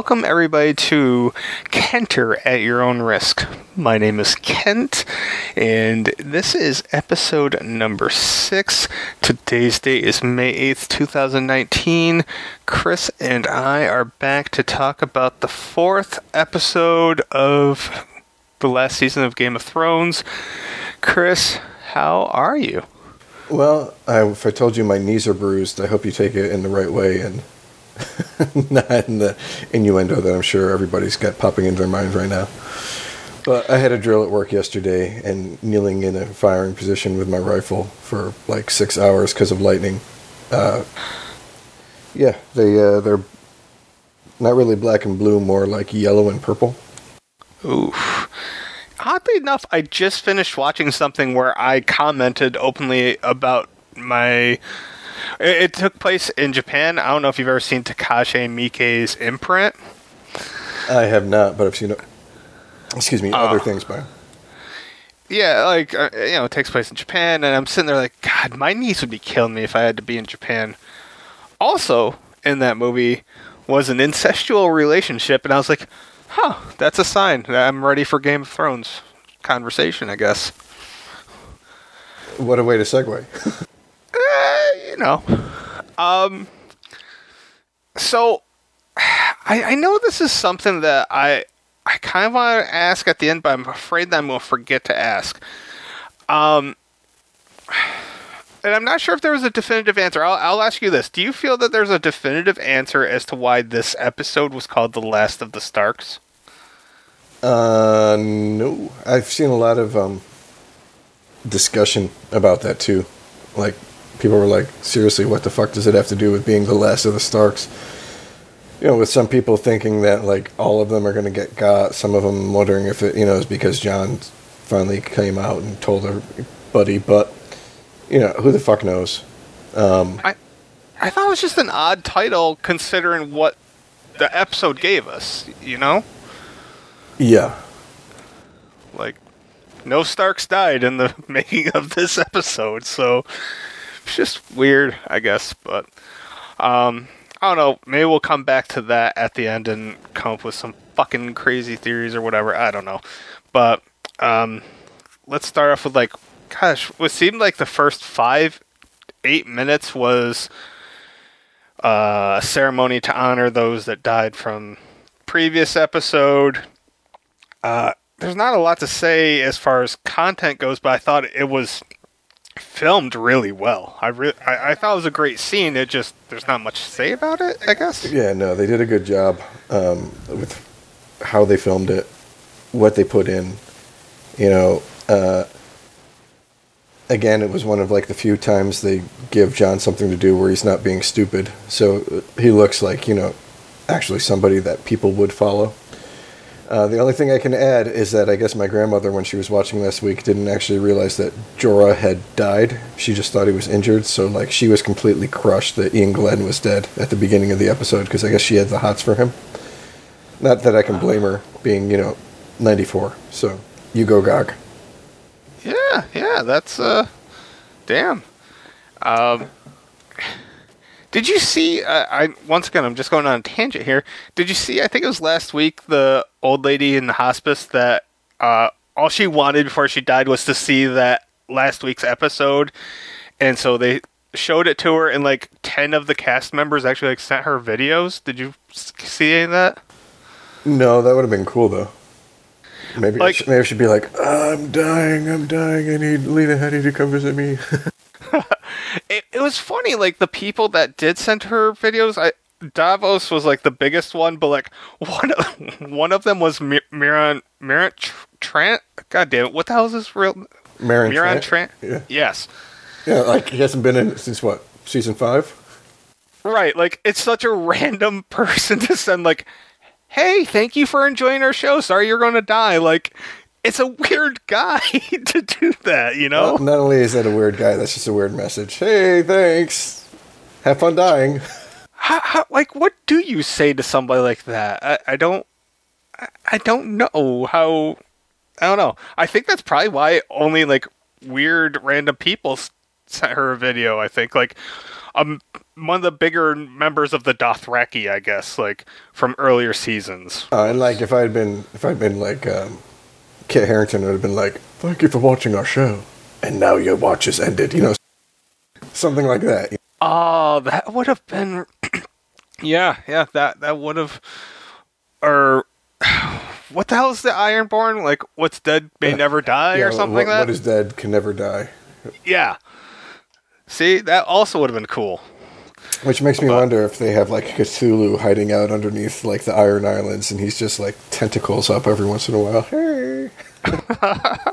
welcome everybody to Kenter at Your Own Risk. My name is Kent, and this is episode number six. Today's date is May 8th, 2019. Chris and I are back to talk about the fourth episode of the last season of Game of Thrones. Chris, how are you? Well, I, if I told you my knees are bruised, I hope you take it in the right way and not in the innuendo that I'm sure everybody's got popping into their minds right now. But I had a drill at work yesterday and kneeling in a firing position with my rifle for like six hours because of lightning. Uh, yeah, they uh, they're not really black and blue, more like yellow and purple. Oof. Oddly enough, I just finished watching something where I commented openly about my. It, it took place in Japan. I don't know if you've ever seen Takashi Miike's imprint. I have not, but I've seen it. Excuse me, other things by. Yeah, like uh, you know, it takes place in Japan, and I'm sitting there like, God, my niece would be killing me if I had to be in Japan. Also, in that movie was an incestual relationship, and I was like, huh, that's a sign that I'm ready for Game of Thrones conversation, I guess. What a way to segue. Eh, you know. Um. So, I I know this is something that I I kind of want to ask at the end, but I'm afraid that I'm going to forget to ask. Um. And I'm not sure if there was a definitive answer. I'll, I'll ask you this: Do you feel that there's a definitive answer as to why this episode was called "The Last of the Starks"? Uh, no. I've seen a lot of um, discussion about that too. Like, people were like, seriously, what the fuck does it have to do with being the last of the Starks? You know, with some people thinking that, like, all of them are going to get got, some of them wondering if it, you know, is because Jon finally came out and told everybody, but, you know, who the fuck knows? Um, I I thought it was just an odd title considering what the episode gave us. You know. yeah. like no starks died in the making of this episode so it's just weird i guess but um i don't know. Maybe we'll come back to that at the end and come up with some fucking crazy theories or whatever. I don't know. But um let's start off with like gosh what seemed like the first five eight minutes was uh, a ceremony to honor those that died from previous episode. Uh, there's not a lot to say as far as content goes, but I thought it was filmed really well. I re- I, I thought it was a great scene. It just there's not much to say about it. I guess. Yeah, no, they did a good job um, with how they filmed it, what they put in. You know, uh, again, it was one of like the few times they give Jon something to do where he's not being stupid. So he looks like you know, actually somebody that people would follow. Uh, the only thing I can add is that I guess my grandmother, when she was watching last week, didn't actually realize that Jorah had died. She just thought he was injured. So, like, she was completely crushed that Iain Glen was dead at the beginning of the episode because I guess she had the hots for him. Not that I can blame her being, you know, 94. So, you go, Gog. Yeah, yeah, that's uh, damn. Um, did you see? Uh, I once again, I'm just going on a tangent here. Did you see? I think it was last week. The old lady in the hospice that uh, all she wanted before she died was to see that last week's episode, and so they showed it to her, and like ten of the cast members actually like sent her videos. Did you see any of that? No, that would have been cool, though. Maybe, Like- should, maybe she'd be like, I'm dying, I'm dying, I need Lena Headey to come visit me. it, it was funny like the people that did send her videos i davos was like the biggest one but like one of, one of them was Mi- Meryn Meryn trant god damn it what the hell is this real Marin Meryn Trant? trant Yeah. yes Yeah, like he hasn't been in since what, season five? right like it's such a random person to send like hey thank you for enjoying our show sorry you're gonna die like it's a weird guy to do that you know Not only is that a weird guy, that's just a weird message. Hey, thanks. Have fun dying. how, how, like what do you say to somebody like that i, I don't I, I don't know how i don't know i think that's probably why only like weird random people sent her a video. I think like um one of the bigger members of the Dothraki, I guess, like from earlier seasons. Uh, and like if I'd been if I'd been like um, Kit Harington, would have been like, "Thank you for watching our show," and now your watch is ended. You know, something like that. Oh, that would have been. yeah, yeah, that that would have. Or what the hell is the Ironborn? Like, what's dead may never die, Yeah, or something what, like that. What is dead can never die. yeah. See, that also would have been cool. Which makes me But- wonder if they have like Cthulhu hiding out underneath like the Iron Islands, and he's just like tentacles up every once in a while. Hey.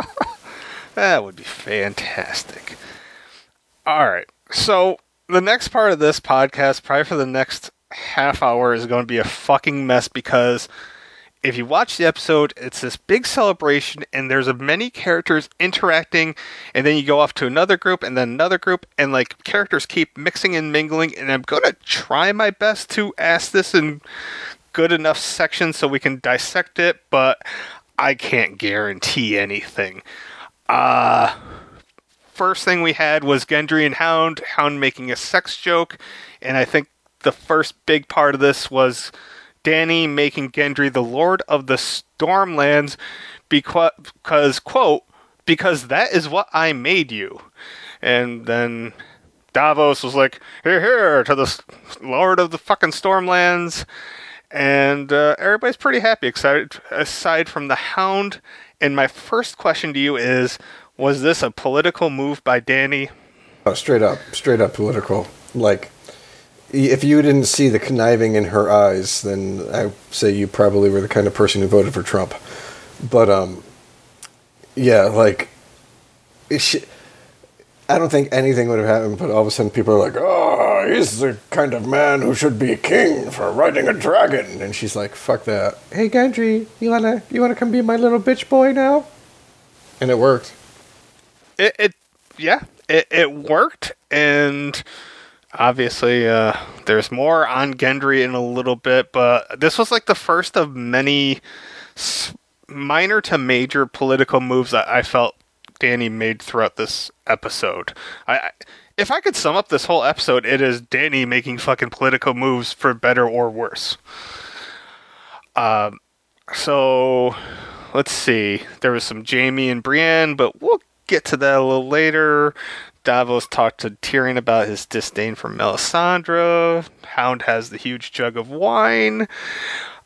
That would be fantastic. All right. So, the next part of this podcast, probably for the next half hour, is going to be a fucking mess because if you watch the episode, it's this big celebration and there's a many characters interacting, and then you go off to another group and then another group, and like characters keep mixing and mingling. And I'm to try my best to ask this in good enough sections so we can dissect it, but I can't guarantee anything. Uh, first thing we had was Gendry and Hound, Hound making a sex joke, and I think the first big part of this was Dany making Gendry the Lord of the Stormlands because, quote, because that is what I made you. And then Davos was like, here, here, to the Lord of the fucking Stormlands. And uh, everybody's pretty happy, excited, aside from the Hound. And my first question to you is Was this a political move by Dany? Oh, straight up, straight up political. Like, if you didn't see the conniving in her eyes, then I say you probably were the kind of person who voted for Trump. But um, yeah, like, it sh- I don't think anything would have happened. But all of a sudden, people are like, "Oh, he's the kind of man who should be king for riding a dragon," and she's like, "Fuck that." Hey, Gendry, you wanna you wanna come be my little bitch boy now? And it worked. It, it yeah, it, it worked. And obviously, uh, there's more on Gendry in a little bit, but this was like the first of many minor to major political moves that I felt Dany made throughout this episode. I, if I could sum up this whole episode, it is Dany making fucking political moves for better or worse. Um, so let's see. There was some Jaime and Brienne, but we'll get to that a little later. Davos talked to Tyrion about his disdain for Melisandre. Hound has the huge jug of wine.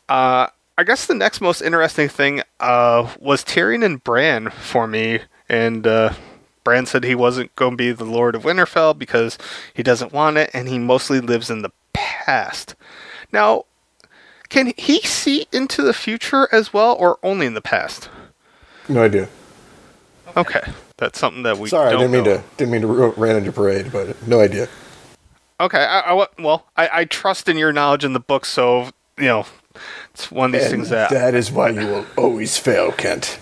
Uh, I guess the next most interesting thing uh, was Tyrion and Bran for me, and uh, Bran said he wasn't going to be the Lord of Winterfell because he doesn't want it, and he mostly lives in the past. Now, can he see into the future as well, or only in the past? No idea. Okay, that's something that we Sorry, I didn't mean know. to didn't mean to ran into parade, but no idea. Okay, I, I well, I, I trust in your knowledge in the book, so you know it's one of these things that, that is why you will always fail, Kent.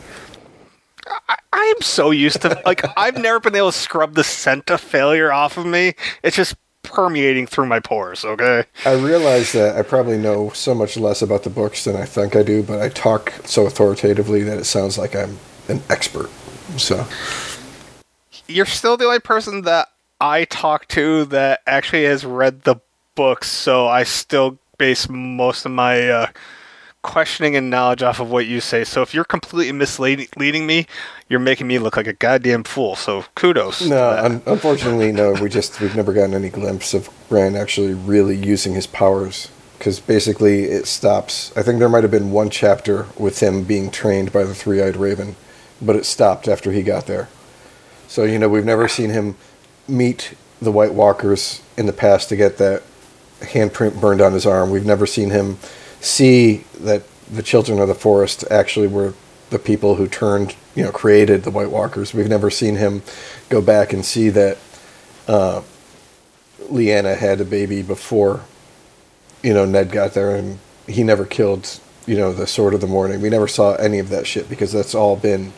I, I am so used to. Like I've never been able to scrub the scent of failure off of me. It's just permeating through my pores. Okay. I realize that I probably know so much less about the books than I think I do, but I talk so authoritatively that it sounds like I'm an expert. So You're still the only person that I talk to that actually has read the books, so I still base most of my uh, questioning and knowledge off of what you say. So if you're completely misleading me, you're making me look like a goddamn fool. So kudos. to no, that. un- unfortunately, no. We just we've never gotten any glimpse of Bran actually really using his powers because basically it stops. I think there might have been one chapter with him being trained by the three-eyed raven, but it stopped after he got there. So you know we've never seen him meet the White Walkers in the past to get that handprint burned on his arm. We've never seen him see that the children of the forest actually were the people who turned, you know, created the White Walkers. We've never seen him go back and see that uh, Lyanna had a baby before, you know, Ned got there, and he never killed, you know, the Sword of the Morning. We never saw any of that shit because that's all been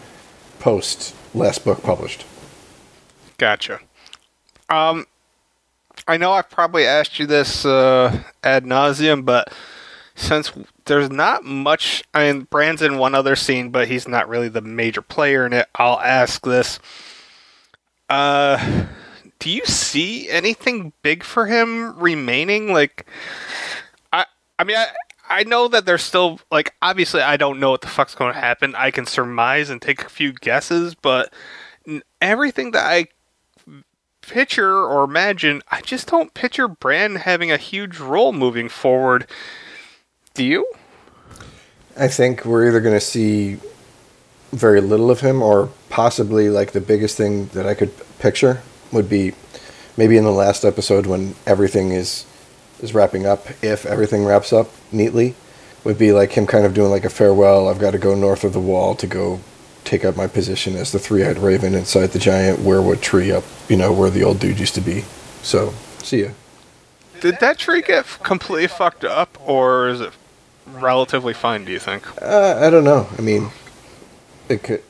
post last book published. Gotcha. Um, I know I've probably asked you this uh, ad nauseum, but since there's not much, I mean, Bran's in one other scene, but he's not really the major player in it. I'll ask this: uh, do you see anything big for him remaining? Like, I, I mean, I, I know that there's still like obviously I don't know what the fuck's going to happen. I can surmise and take a few guesses, but everything that I picture or imagine, I just don't picture Bran having a huge role moving forward. Do you? I think we're either going to see very little of him, or possibly like the biggest thing that I could picture would be maybe in the last episode when everything is is wrapping up. If everything wraps up neatly, would be like him kind of doing like a farewell. I've got to go north of the wall to go take up my position as the three-eyed raven inside the giant weirwood tree up, you know, where the old dude used to be. So, see ya. Did that tree get completely fucked up, or is it relatively fine? Do you think? Uh, I don't know. I mean, it could,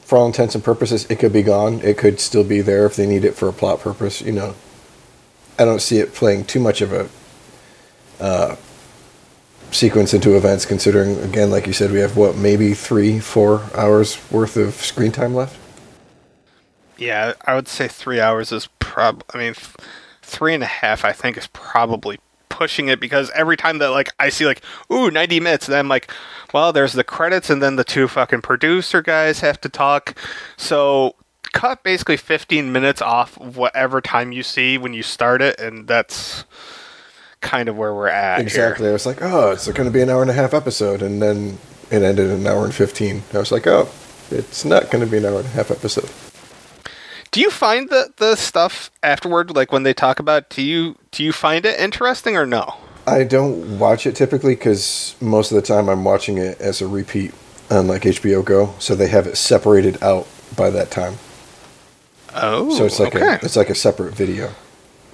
for all intents and purposes, it could be gone. It could still be there if they need it for a plot purpose. You know, I don't see it playing too much of a uh, sequence into events. Considering, again, like you said, we have what maybe three, four hours worth of screen time left. Yeah, I would say three hours is prob. I mean, th- three and a half. I think is probably pushing it because every time that like I see like ooh 90 minutes, then I'm like, well, there's the credits and then the two fucking producer guys have to talk. So cut basically 15 minutes off whatever time you see when you start it, and that's kind of where we're at. Exactly. Here. I was like, oh, it's going to be an hour and a half episode, and then it ended in an hour and 15. I was like, oh, it's not going to be an hour and a half episode. Do you find the the stuff afterward, like when they talk about, do you do you find it interesting or no? I don't watch it typically because most of the time I'm watching it as a repeat on like HBO Go, so they have it separated out by that time. Oh, So it's like okay. a it's like a separate video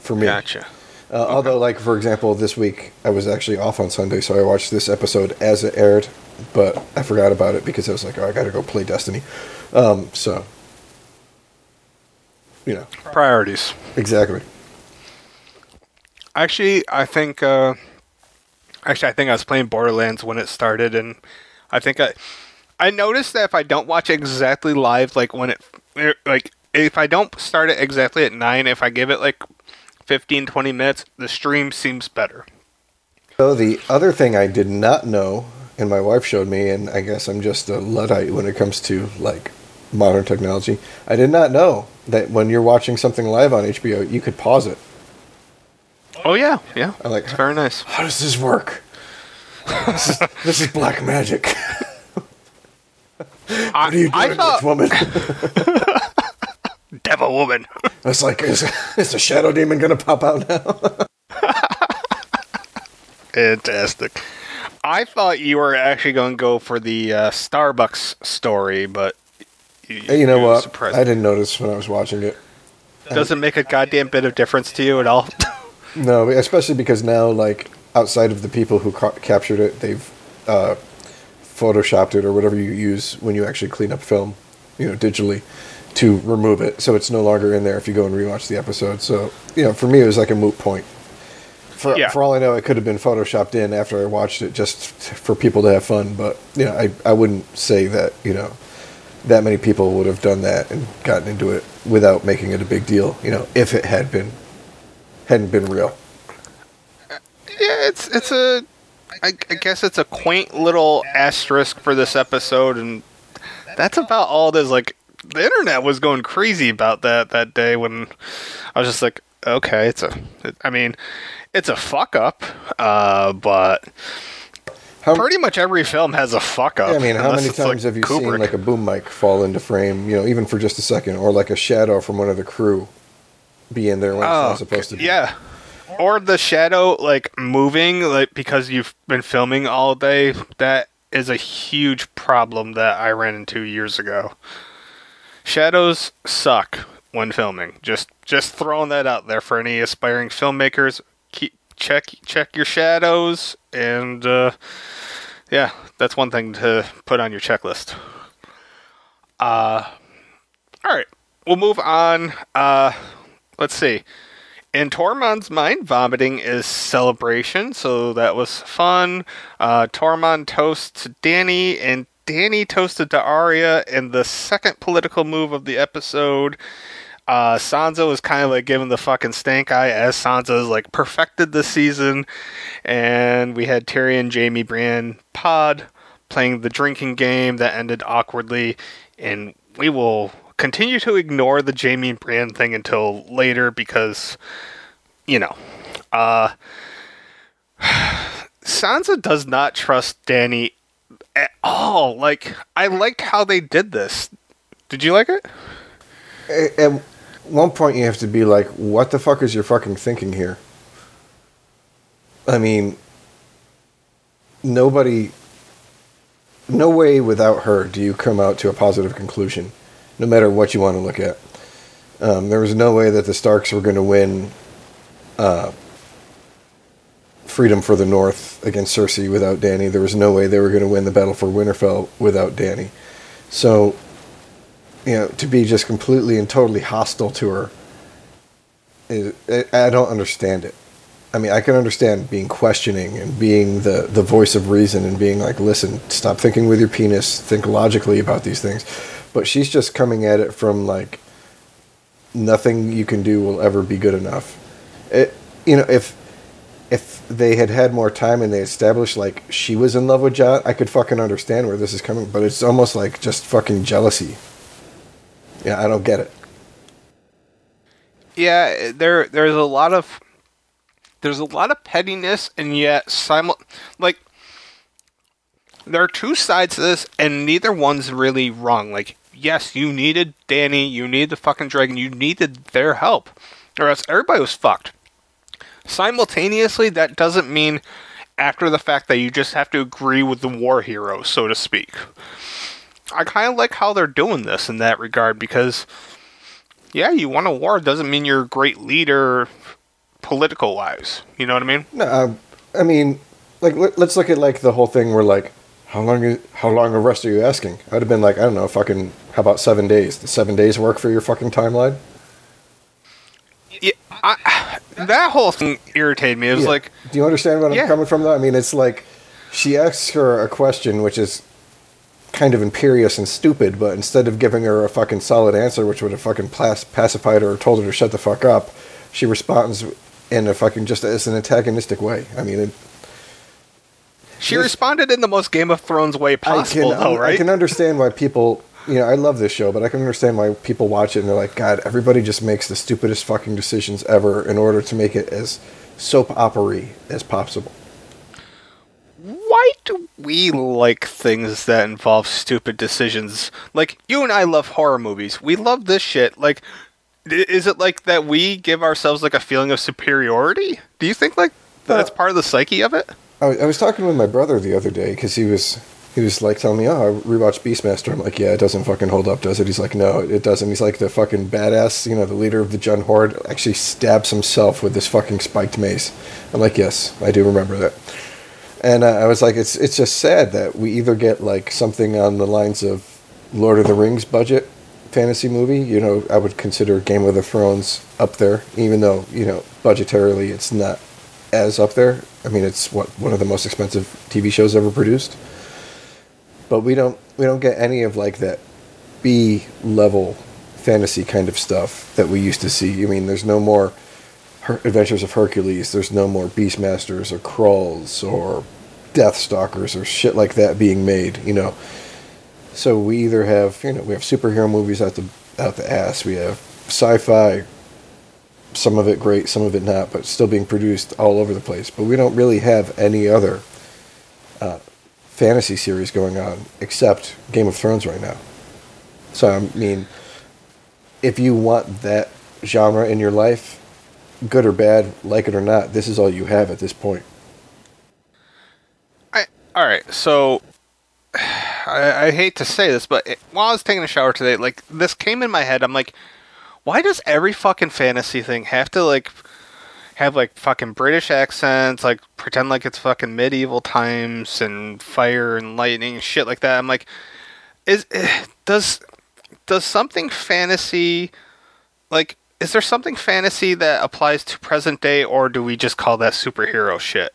for me. gotcha. Uh, Although, like for example, this week I was actually off on Sunday, so I watched this episode as it aired, but I forgot about it because I was like, oh, I got to go play Destiny. Um, so, you know, Priorities. exactly. Actually, I think. Uh, actually, I think I was playing Borderlands when it started, and I think I, I noticed that if I don't watch exactly live, like when it, like if I don't start it exactly at nine, if I give it like 15, 20 minutes, the stream seems better. So the other thing I did not know, and my wife showed me, and I guess I'm just a luddite when it comes to like modern technology. I did not know that when you're watching something live on HBO, you could pause it. Oh yeah, yeah. I like. It's very nice. How does this work? this, is, this is black magic. I, What are you I thought woman? Devil Woman. It's like, is, is the shadow demon gonna pop out now? Fantastic. I thought you were actually going to go for the uh, Starbucks story, but you, you know what? surprised I didn't notice when I was watching it. Doesn't make a goddamn bit of difference to you at all. No, especially because now, like, outside of the people who ca- captured it, they've uh, photoshopped it or whatever you use when you actually clean up film, you know, digitally, to remove it. So it's no longer in there if you go and rewatch the episode. So, you know, for me, it was like a moot point. For, Yeah. for all I know, it could have been photoshopped in after I watched it just for people to have fun. But, you know, I, I wouldn't say that, you know, that many people would have done that and gotten into it without making it a big deal, you know, if it had been hadn't been real. Uh, yeah, it's it's a. I, I guess it's a quaint little asterisk for this episode, and that's about all it is. Like the internet was going crazy about that that day when I was just like, okay, it's a. It, I mean, it's a fuck up, uh, but How, pretty much every film has a fuck up. I mean, how many it's, like, times have you seen like a boom mic fall into frame, you know, even for just a second, or like a shadow from one of the crew be in there when it's Oh, not supposed to be? Yeah. Or the shadow like moving like because you've been filming all day. That is a huge problem that I ran into years ago. Shadows suck when filming. Just just throwing that out there for any aspiring filmmakers. Keep check check your shadows and uh, yeah, that's one thing to put on your checklist. Uh all right, we'll move on. Uh let's see. In Tormund's mind, vomiting is celebration, so that was fun. Uh, Tormund toasts Dany, and Dany toasted to Arya in the second political move of the episode. Uh, Sansa was kind of like giving the fucking stank eye as Sansa's like perfected the season, and we had Tyrion, Jaime, Bran, Pod playing the drinking game that ended awkwardly, and we will continue to ignore the Jaime and Bran thing until later because, you know, uh, Sansa does not trust Dany at all. Like, I liked how they did this. Did you like it? At one point, you have to be like, what the fuck is your fucking thinking here? I mean, nobody, no way without her do you come out to a positive conclusion, no matter what you want to look at. Um, there was no way that the Starks were going to win uh, freedom for the North against Cersei without Dany. There was no way they were going to win the battle for Winterfell without Dany. So, you know, to be just completely and totally hostile to her, is, I don't understand it. I mean, I can understand being questioning and being the, the voice of reason and being like, listen, stop thinking with your penis, think logically about these things. But she's just coming at it from like, nothing you can do will ever be good enough. It, you know, if if they had had more time and they established like she was in love with Jon, I could fucking understand where this is coming. But it's almost like just fucking jealousy. Yeah, I don't get it. Yeah, there there's a lot of there's a lot of pettiness and yet simul like there are two sides to this and neither one's really wrong. Like yes, you needed Dany, you needed the fucking dragon, you needed their help. Or else everybody was fucked. Simultaneously, that doesn't mean after the fact that you just have to agree with the war hero, so to speak. I kind of like how they're doing this in that regard because, yeah, you won a war doesn't mean you're a great leader political wise. You know what I mean? No, uh, I mean, like let, us look at like the whole thing where like how long is, how long a rest are you asking? I'd have been like I don't know, fucking how about seven days? The seven days work for your fucking timeline? Yeah, I, that whole thing irritated me. It was yeah. like, do you understand where I'm coming from? Though I mean, it's like she asks her a question which is kind of imperious and stupid, but instead of giving her a fucking solid answer, which would have fucking pacified her or told her to shut the fuck up, she responds in a fucking just as an antagonistic way. I mean, it, she responded in the most Game of Thrones way possible, I can, though, right? I can understand why people you know, I love this show, but I can understand why people watch it and they're like, God, everybody just makes the stupidest fucking decisions ever in order to make it as soap opery as possible. Why do we like things that involve stupid decisions? Like, you and I love horror movies. We love this shit. Like, is it like that we give ourselves like a feeling of superiority? Do you think like that's uh, part of the psyche of it? I was talking with my brother the other day because he was he was like telling me, "Oh, I rewatched Beastmaster." I'm like, "Yeah, it doesn't fucking hold up, does it?" He's like, "No, it doesn't." He's like, "The fucking badass, you know, the leader of the Jun Horde actually stabs himself with this fucking spiked mace." I'm like, "Yes, I do remember that." And uh, I was like, "It's it's just sad that we either get like something on the lines of Lord of the Rings budget fantasy movie. You know, I would consider Game of the Thrones up there, even though you know budgetarily it's not as up there. I mean, it's what one of the most expensive TV shows ever produced." But we don't we don't get any of like that B level fantasy kind of stuff that we used to see. I mean, there's no more Her- Adventures of Hercules. There's no more Beastmasters or Krulls or Deathstalkers or shit like that being made. You know, so we either have you know we have superhero movies out the out the ass. We have sci-fi. Some of it great, some of it not, but still being produced all over the place. But we don't really have any other uh, fantasy series going on except Game of Thrones right now. So I mean, if you want that genre in your life, good or bad, like it or not, this is all you have at this point. I all right, so I, I hate to say this, but it, while I was taking a shower today, like this came in my head. I'm like, why does every fucking fantasy thing have to like have like fucking British accents, like pretend like it's fucking medieval times and fire and lightning and shit like that. I'm like, is does does something fantasy like is there something fantasy that applies to present day, or do we just call that superhero shit?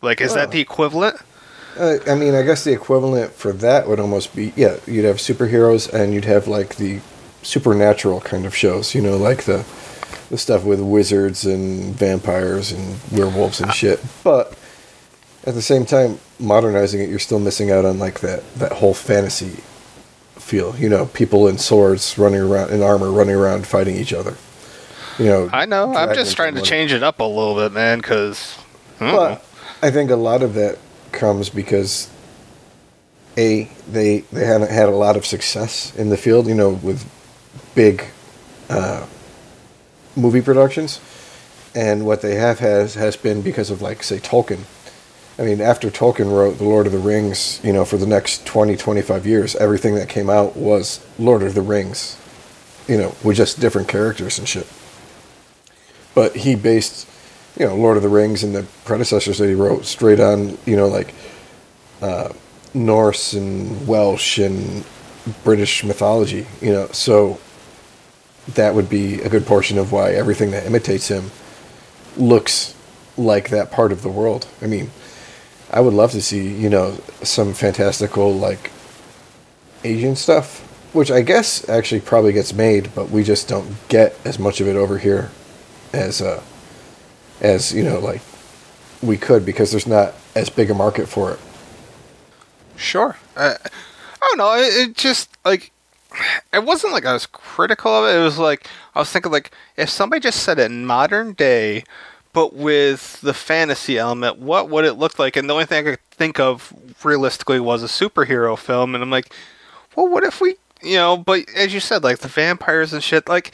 Like, is oh. that the equivalent? Uh, I mean, I guess the equivalent for that would almost be yeah. You'd have superheroes, and you'd have like the supernatural kind of shows. You know, like the the stuff with wizards and vampires and werewolves and shit. But at the same time, modernizing it, you're still missing out on like that that whole fantasy feel. You know, people in swords running around in armor, running around fighting each other. You know, I know. I'm just trying to change it up a little bit, man, because. But I think a lot of that comes because a they they haven't had a lot of success in the field. You know, with big uh, movie productions, and what they have has has been because of like say Tolkien. I mean, after Tolkien wrote The Lord of the Rings, you know, for the next 20, 25 years, everything that came out was Lord of the Rings, you know, with just different characters and shit. But he based, you know, Lord of the Rings and the predecessors that he wrote straight on, you know, like uh, Norse and Welsh and British mythology, you know, so that would be a good portion of why everything that imitates him looks like that part of the world. I mean, I would love to see, you know, some fantastical like Asian stuff, which I guess actually probably gets made, but we just don't get as much of it over here as uh as, you know, like we could because there's not as big a market for it. Sure. Uh, I don't know. It, it just like it wasn't like I was critical of it. It was like I was thinking like if somebody just said it in modern day, but with the fantasy element, what would it look like? And the only thing I could think of realistically was a superhero film. And I'm like, well, what if we, you know? But as you said, like the vampires and shit, like.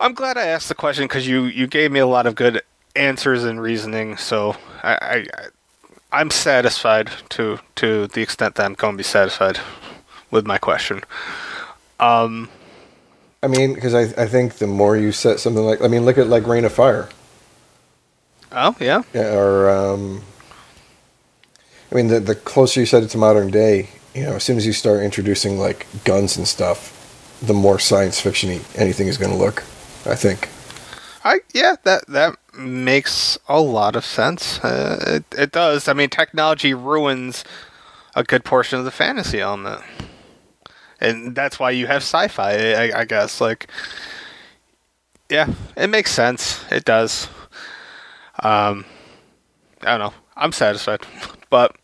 I'm glad I asked the question because you, you gave me a lot of good answers and reasoning. So I, I, I'm satisfied to to the extent that I'm going to be satisfied with my question. Um, I mean, because I, I think the more you set something like, I mean, look at like Reign of Fire. oh yeah, Yeah, or um, I mean, the the closer you set it to modern day, you know, as soon as you start introducing like guns and stuff, the more science fictiony anything is going to look. I think. I yeah that that makes a lot of sense. Uh, it it does. I mean, technology ruins a good portion of the fantasy element, and that's why you have sci-fi. I, I guess like yeah, it makes sense. It does. Um, I don't know. I'm satisfied, but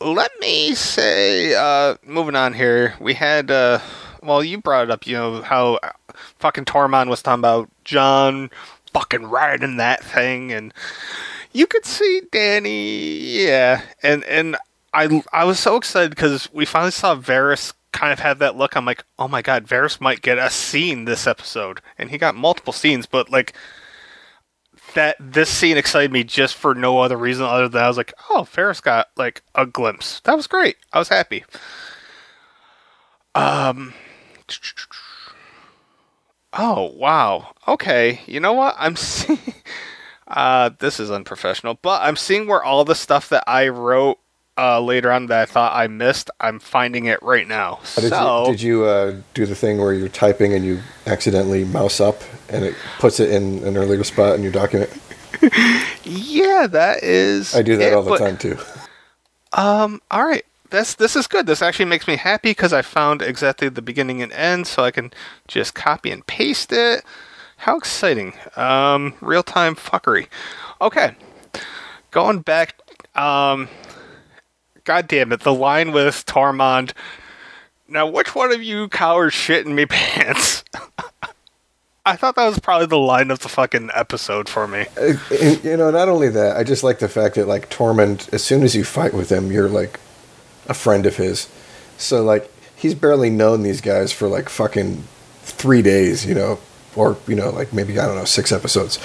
let me say, uh, moving on here, we had, uh, well, you brought it up, you know, how fucking Tormund was talking about Jon fucking riding that thing, and you could see Dany, yeah, and and I I was so excited because we finally saw Varys kind of have that look. I'm like, oh my god, Varys might get a scene this episode, and he got multiple scenes, but like that this scene excited me just for no other reason other than I was like, oh, Varys got like a glimpse. That was great. I was happy. Um. Oh wow. Okay. You know what? I'm seeing. Uh, this is unprofessional, but I'm seeing where all the stuff that I wrote uh, later on that I thought I missed. I'm finding it right now. Did so you, did you uh, do the thing where you're typing and you accidentally mouse up and it puts it in an earlier spot in your document? yeah, that is. I do that it, all the but- time too. Um. All right. This this is good. This actually makes me happy because I found exactly the beginning and end, so I can just copy and paste it. How exciting! Um, real time fuckery. Okay, going back. Um, God damn it! The line with Tormund. Now, which one of you cowards shit in me pants? I thought that was probably the line of the fucking episode for me. Uh, and, you know, not only that, I just like the fact that like Tormund, as soon as you fight with him, you're like a friend of his. So like he's barely known these guys for like fucking three days, you know, or you know, like maybe I don't know six episodes,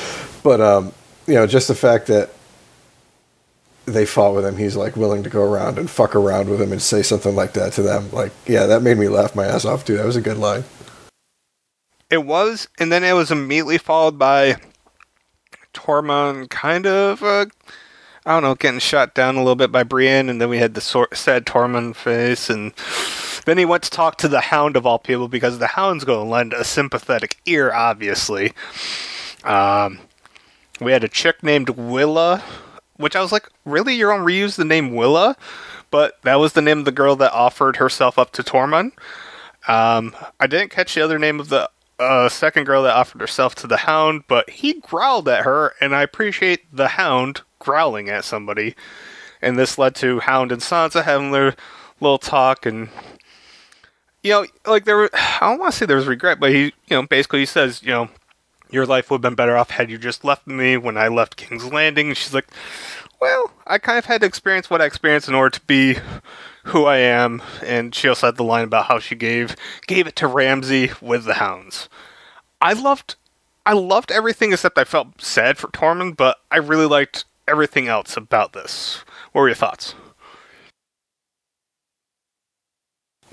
but um, you know, just the fact that they fought with him, he's like willing to go around and fuck around with him and say something like that to them. Like, yeah, that made me laugh my ass off too. That was a good line. It was, and then it was immediately followed by Tormund kind of, uh, I don't know, getting shot down a little bit by Brienne, and then we had the sor- sad Tormund face, and then he went to talk to the Hound of all people because the Hound's going to lend a sympathetic ear, obviously. Um, we had a chick named Willa, which I was like, really, you're gonna reuse the name Willa? But that was the name of the girl that offered herself up to Tormund. Um, I didn't catch the other name of the uh, second girl that offered herself to the Hound, but he growled at her, and I appreciate the Hound growling at somebody. And this led to Hound and Sansa having their little talk, and you know, like there, were, I don't want to say there was regret, but he, you know, basically he says, you know, your life would have been better off had you just left me when I left King's Landing. And she's like, well, I kind of had to experience what I experienced in order to be who I am. And she also had the line about how she gave gave it to Ramsay with the hounds. I loved I loved everything except I felt sad for Tormund, but I really liked everything else about this. What were your thoughts?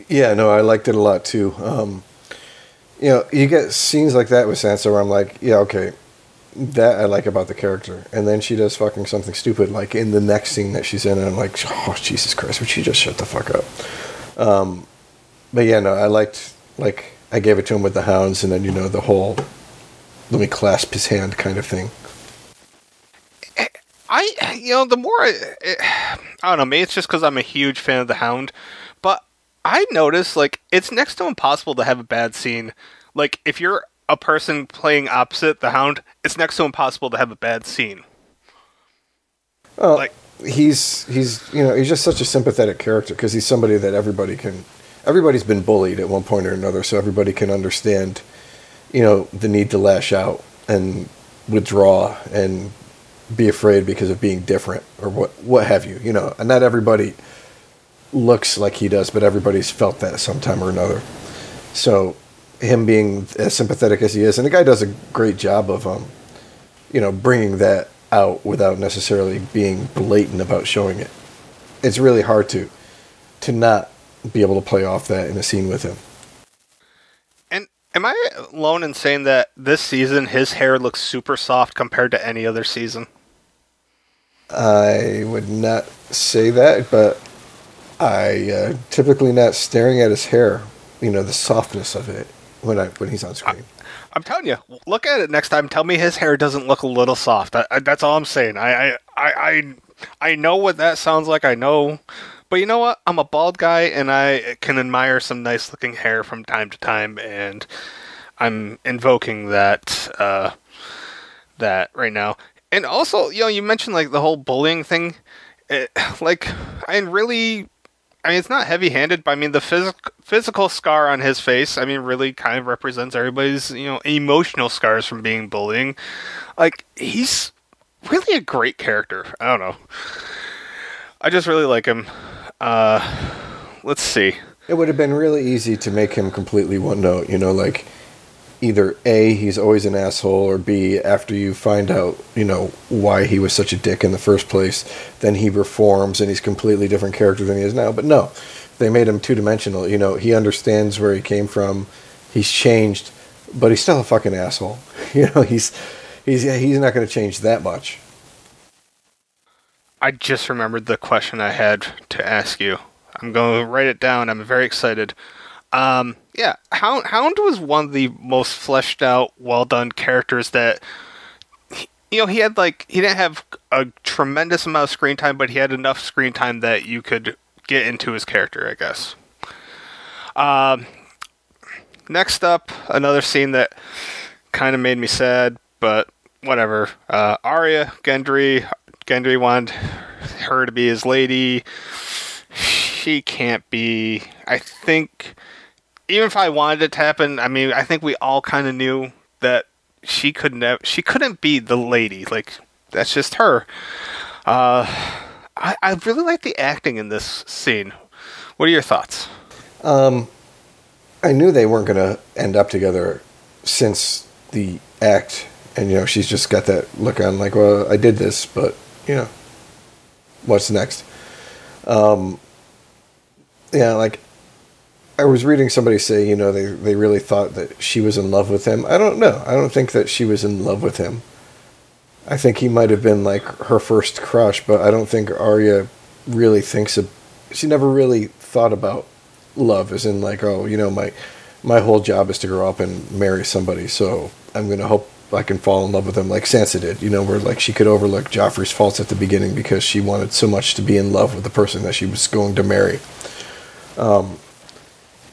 Yeah, no, I liked it a lot too. Um, you know, you get scenes like that with Sansa where I'm like, yeah, okay, that I like about the character. And then she does fucking something stupid, like in the next scene that she's in, and I'm like, oh, Jesus Christ, would she just shut the fuck up? Um, but yeah, no, I liked, like, I gave it to him with the hounds, and then, you know, the whole let me clasp his hand kind of thing. I, you know, the more I, I don't know, maybe it's just because I'm a huge fan of the Hound, I notice like it's next to impossible to have a bad scene. Like if you're a person playing opposite the Hound, it's next to impossible to have a bad scene. Well, like he's he's you know he's just such a sympathetic character because he's somebody that everybody can everybody's been bullied at one point or another, so everybody can understand you know the need to lash out and withdraw and be afraid because of being different or what what have you you know and not everybody looks like he does but everybody's felt that sometime or another. So him being as sympathetic as he is and the guy does a great job of um you know bringing that out without necessarily being blatant about showing it. It's really hard to to not be able to play off that in a scene with him. And am i alone in saying that this season his hair looks super soft compared to any other season? I would not say that, but I uh, typically not staring at his hair. You know the softness of it when I when he's on screen. I, am telling you, look at it next time. Tell me his hair doesn't look a little soft. I, I, that's all I'm saying. I, I I I know what that sounds like. I know, but you know what? I'm a bald guy, and I can admire some nice looking hair from time to time, and I'm invoking that uh, that right now and also, you know, you mentioned like the whole bullying thing. It, like, I really, I mean, it's not heavy-handed, but I mean, the physical physical scar on his face, I mean, really kind of represents everybody's, you know, emotional scars from being bullying. Like, he's really a great character. I don't know. I just really like him. Uh, let's see. It would have been really easy to make him completely one note, you know, like either A, he's always an asshole, or B, after you find out, you know, why he was such a dick in the first place, then he reforms and he's completely different character than he is now. But no, they made him two dimensional. You know, he understands where he came from, he's changed, but he's still a fucking asshole. You know, he's he's he's not going to change that much. I just remembered the question I had to ask you. I'm going to write it down. I'm very excited. Um, yeah, Hound, Hound was one of the most fleshed out, well done characters that you know, he had like he didn't have a tremendous amount of screen time, but he had enough screen time that you could get into his character, I guess. Um, next up, another scene that kind of made me sad, but whatever. Uh, Arya Gendry, Gendry wanted her to be his lady. She can't be. I think even if I wanted it to happen, I mean, I think we all kind of knew that she could never, she couldn't be the lady. Like that's just her. Uh, I, I really like the acting in this scene. What are your thoughts? Um, I knew they weren't going to end up together since the act, and you know, she's just got that look on, like, well, I did this, but you know, what's next? Um, yeah, like I was reading somebody say, you know, they, they really thought that she was in love with him. I don't know. I don't think that she was in love with him. I think he might have been like her first crush, but I don't think Arya really thinks of. She never really thought about love, as in like, oh, you know, my my whole job is to grow up and marry somebody, so I'm gonna hope I can fall in love with him like Sansa did. You know, where like she could overlook Joffrey's faults at the beginning because she wanted so much to be in love with the person that she was going to marry. Um,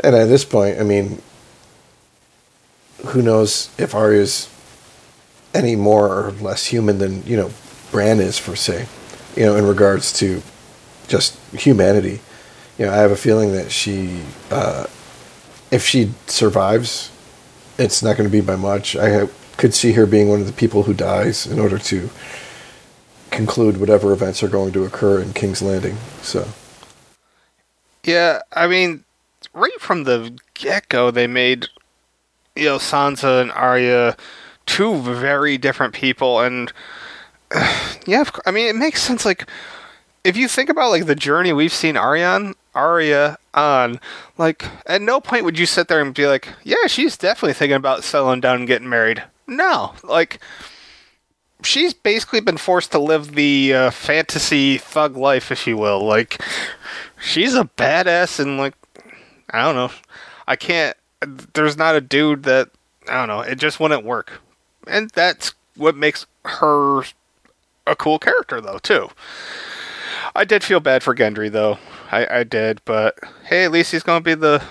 And at this point, I mean, who knows if Arya's any more or less human than you know Bran is, for say, you know, in regards to just humanity. You know, I have a feeling that she, uh, if she survives, it's not going to be by much. I could see her being one of the people who dies in order to conclude whatever events are going to occur in King's Landing. So, Yeah, I mean, right from the get go, they made you know Sansa and Arya two very different people, and yeah, of I mean, it makes sense. Like, if you think about like the journey we've seen Arya on, Arya on, like, at no point would you sit there and be like, yeah, she's definitely thinking about settling down and getting married. No, like. She's basically been forced to live the uh, fantasy thug life, if you will. Like, she's a badass and like I don't know. I can't there's not a dude that I don't know, it just wouldn't work. And that's what makes her a cool character though, too. I did feel bad for Gendry though. I, I did, but hey, at least he's gonna be the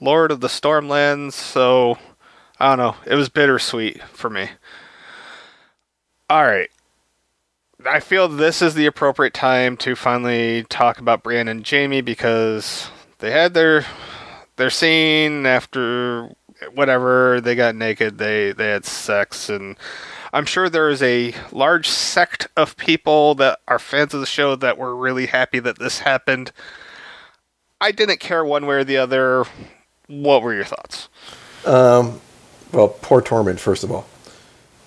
Lord of the Stormlands, so I don't know. It was bittersweet for me. Alright. I feel this is the appropriate time to finally talk about Brienne and Jaime because they had their their scene after whatever they got naked they they had sex and I'm sure there is a large sect of people that are fans of the show that were really happy that this happened. I didn't care one way or the other. What were your thoughts? um well, poor Tormund first of all.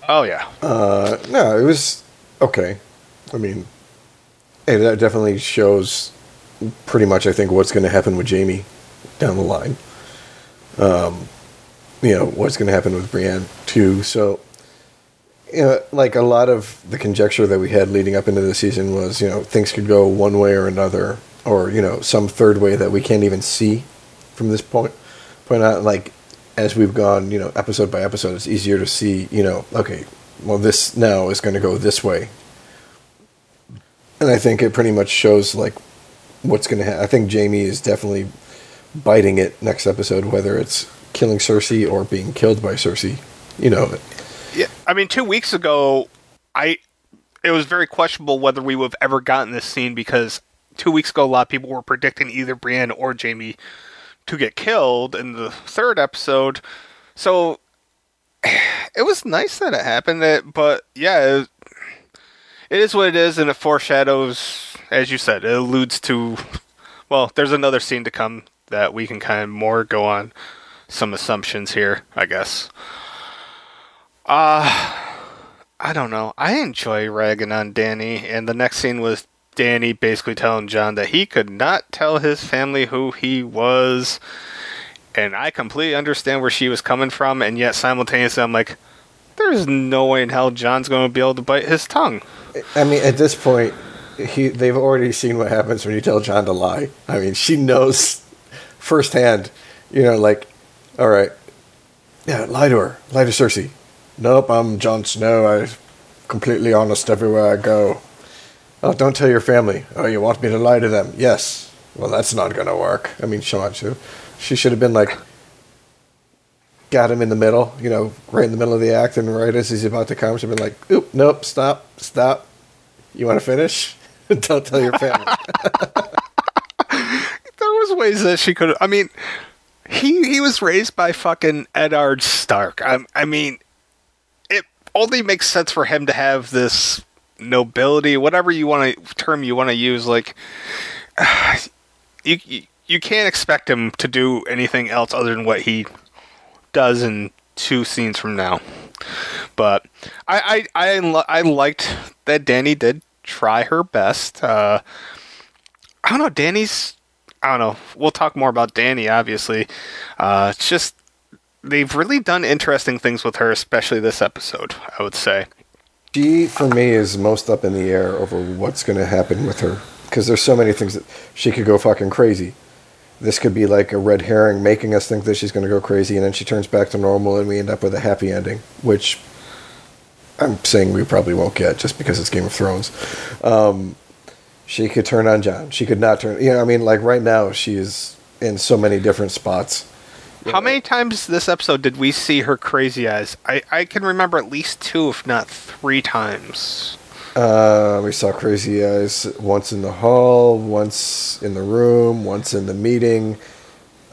Oh yeah. Uh, no, it was okay. I mean, hey, that definitely shows pretty much, I think, what's going to happen with Jaime down the line. Um, you know, what's going to happen with Brienne, too. So, you know, like a lot of the conjecture that we had leading up into the season was, you know, things could go one way or another, or, you know, some third way that we can't even see from this point. Point out, like, as we've gone, you know, episode by episode, it's easier to see, you know, okay, well, this now is going to go this way. And I think it pretty much shows, like, what's going to happen. I think Jaime is definitely biting it next episode, whether it's killing Cersei or being killed by Cersei. You know, Yeah, I mean, two weeks ago, I it was very questionable whether we would have ever gotten this scene because two weeks ago, a lot of people were predicting either Brienne or Jaime to get killed in the third episode. So it was nice that it happened. But yeah, it, it is what it is, and it foreshadows, as you said, it alludes to. Well, there's another scene to come that we can kind of more go on some assumptions here, I guess. Uh I don't know. I enjoy ragging on Dany, and the next scene was Dany basically telling Jon that he could not tell his family who he was. And I completely understand where she was coming from, and yet simultaneously I'm like, there's no way in hell Jon's going to be able to bite his tongue. I mean, at this point, he they've already seen what happens when you tell Jon to lie. I mean, she knows firsthand. You know, like, all right, yeah, lie to her, lie to Cersei. Nope, I'm Jon Snow. I'm completely honest everywhere I go. Oh, don't tell your family. Oh, you want me to lie to them? Yes. Well, that's not gonna work. I mean, Sean, too. She should have been like, got him in the middle, you know, right in the middle of the act, and right as he's about to come, she'd been like, oop, nope, stop, stop. You want to finish? don't tell your family. There was ways that she could. I mean, he he was raised by fucking Eddard Stark. I, I mean, it only makes sense for him to have this nobility, whatever you want to term you want to use. Like, you, you can't expect him to do anything else other than what he does in two scenes from now. But I I I, I liked that Dany did try her best. Uh, I don't know. Dany's. I don't know. We'll talk more about Dany, obviously. Uh, it's just they've really done interesting things with her, especially this episode. I would say. She, for me, is most up in the air over what's going to happen with her. Because there's so many things that she could go fucking crazy. This could be like a red herring making us think that she's going to go crazy, and then she turns back to normal, and we end up with a happy ending, which I'm saying we probably won't get just because it's Game of Thrones. Um, she could turn on Jon. She could not turn. You know, I mean, like right now, she is in so many different spots. How many times this episode did we see her crazy eyes? I, I can remember at least two, if not three times. Uh, we saw Crazy Eyes once in the hall, once in the room, once in the meeting,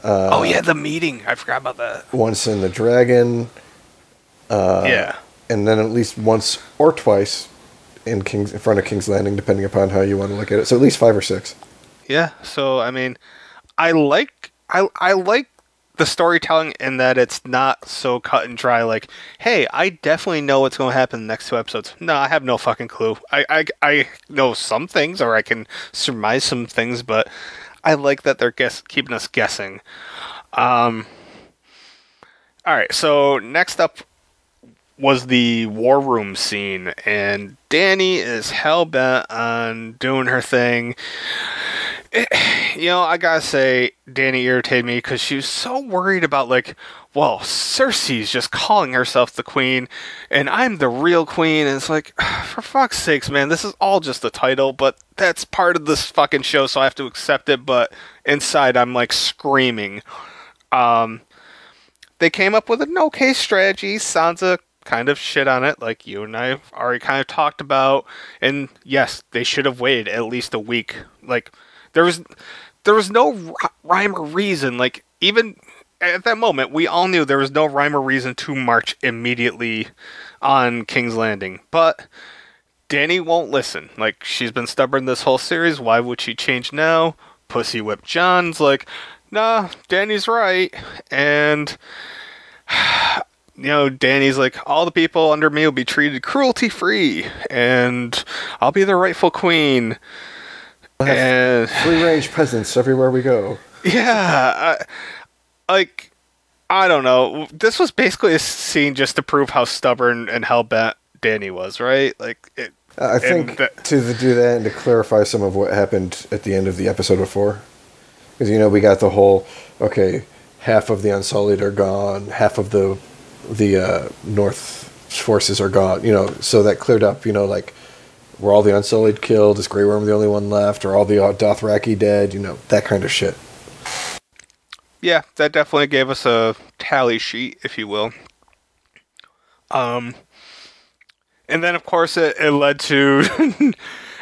oh yeah, the meeting. I forgot about that. once in the dragon, yeah. And then at least once or twice in King's in front of King's Landing, depending upon how you want to look at it. So at least five or six. Yeah. So I mean, I like I I like the storytelling in that it's not so cut and dry. Like, hey, I definitely know what's going to happen in the next two episodes. No, I have no fucking clue. I I I know some things, or I can surmise some things, but I like that they're guess keeping us guessing. Um. All right. So next up was the war room scene, and Dany is hell bent on doing her thing. It- you know, I gotta say, Dany irritated me because she was so worried about like, well, Cersei's just calling herself the queen, and I'm the real queen. And it's like, for fuck's sakes, man, this is all just a title, but that's part of this fucking show, so I have to accept it. But inside, I'm like screaming. Um, they came up with an okay strategy. Sansa kind of shit on it, like you and I have already kind of talked about. And yes, they should have waited at least a week. Like there was, there was no rhyme or reason. Like even at that moment, we all knew there was no rhyme or reason to march immediately on King's Landing. But Dany won't listen. Like she's been stubborn this whole series. Why would she change now? Pussy whip Jon's like, nah, Dany's right. And you know, Dany's like, all the people under me will be treated cruelty free, and I'll be the rightful queen. And Free range presence everywhere we go. yeah, I, like I don't know. This was basically a scene just to prove how stubborn and hell bent Dany was, right? Like it. Uh, I think that- to do that and to clarify some of what happened at the end of the episode before, because you know we got the whole okay, half of the Unsullied are gone, half of the the uh, North forces are gone. You know, so that cleared up. You know, like were all the Unsullied killed? Is Grey Worm the only one left? Are all the uh, Dothraki dead? You know, that kind of shit. yeah, that definitely gave us a tally sheet, if you will. Um, and then of course it, it led to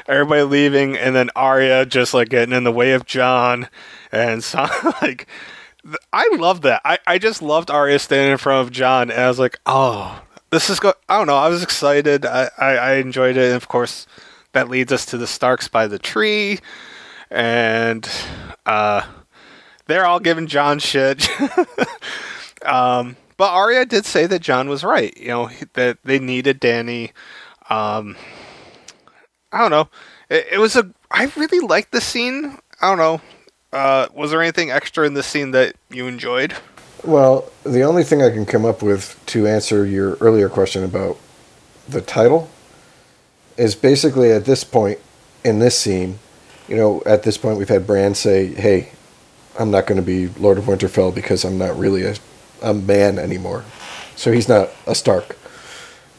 everybody leaving, and then Arya just like getting in the way of Jon, and so like I love that. I I just loved Arya standing in front of Jon, and I was like, oh, this is go. I don't know. I was excited. I I, I enjoyed it, and of course that leads us to the Starks by the tree, and uh they're all giving Jon shit. um, but Arya did say that Jon was right. You know that they needed Dany. Um, I don't know. It, it was a. I really liked the scene. I don't know. Uh, was there anything extra in this scene that you enjoyed? Well, the only thing I can come up with to answer your earlier question about the title is basically at this point in this scene, you know, at this point we've had Bran say, "Hey, I'm not going to be Lord of Winterfell because I'm not really a, a man anymore." So he's not a Stark.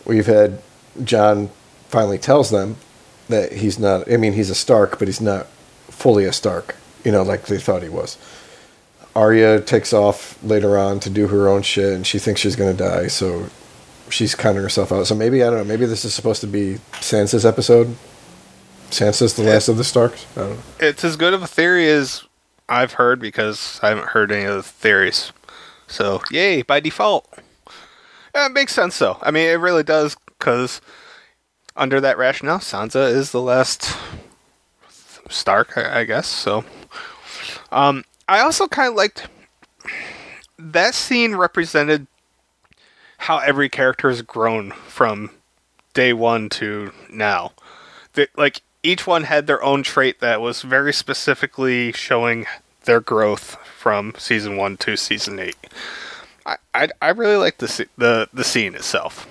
We've had Jon finally tells them that he's not. I mean, he's a Stark, but he's not fully a Stark. You know, like they thought he was. Arya takes off later on to do her own shit, and she thinks she's gonna die, so she's counting herself out. So maybe I don't know. Maybe this is supposed to be Sansa's episode. Sansa's the last of the Starks. I don't know. It's as good of a theory as I've heard because I haven't heard any of the theories. So yay by default. Yeah, it makes sense though. I mean, it really does because under that rationale, Sansa is the last Stark, I, I guess. So, um, I also kind of liked that scene represented how every character has grown from day one to now. That like each one had their own trait that was very specifically showing their growth from season one to season eight. I I, I really like the the the scene itself.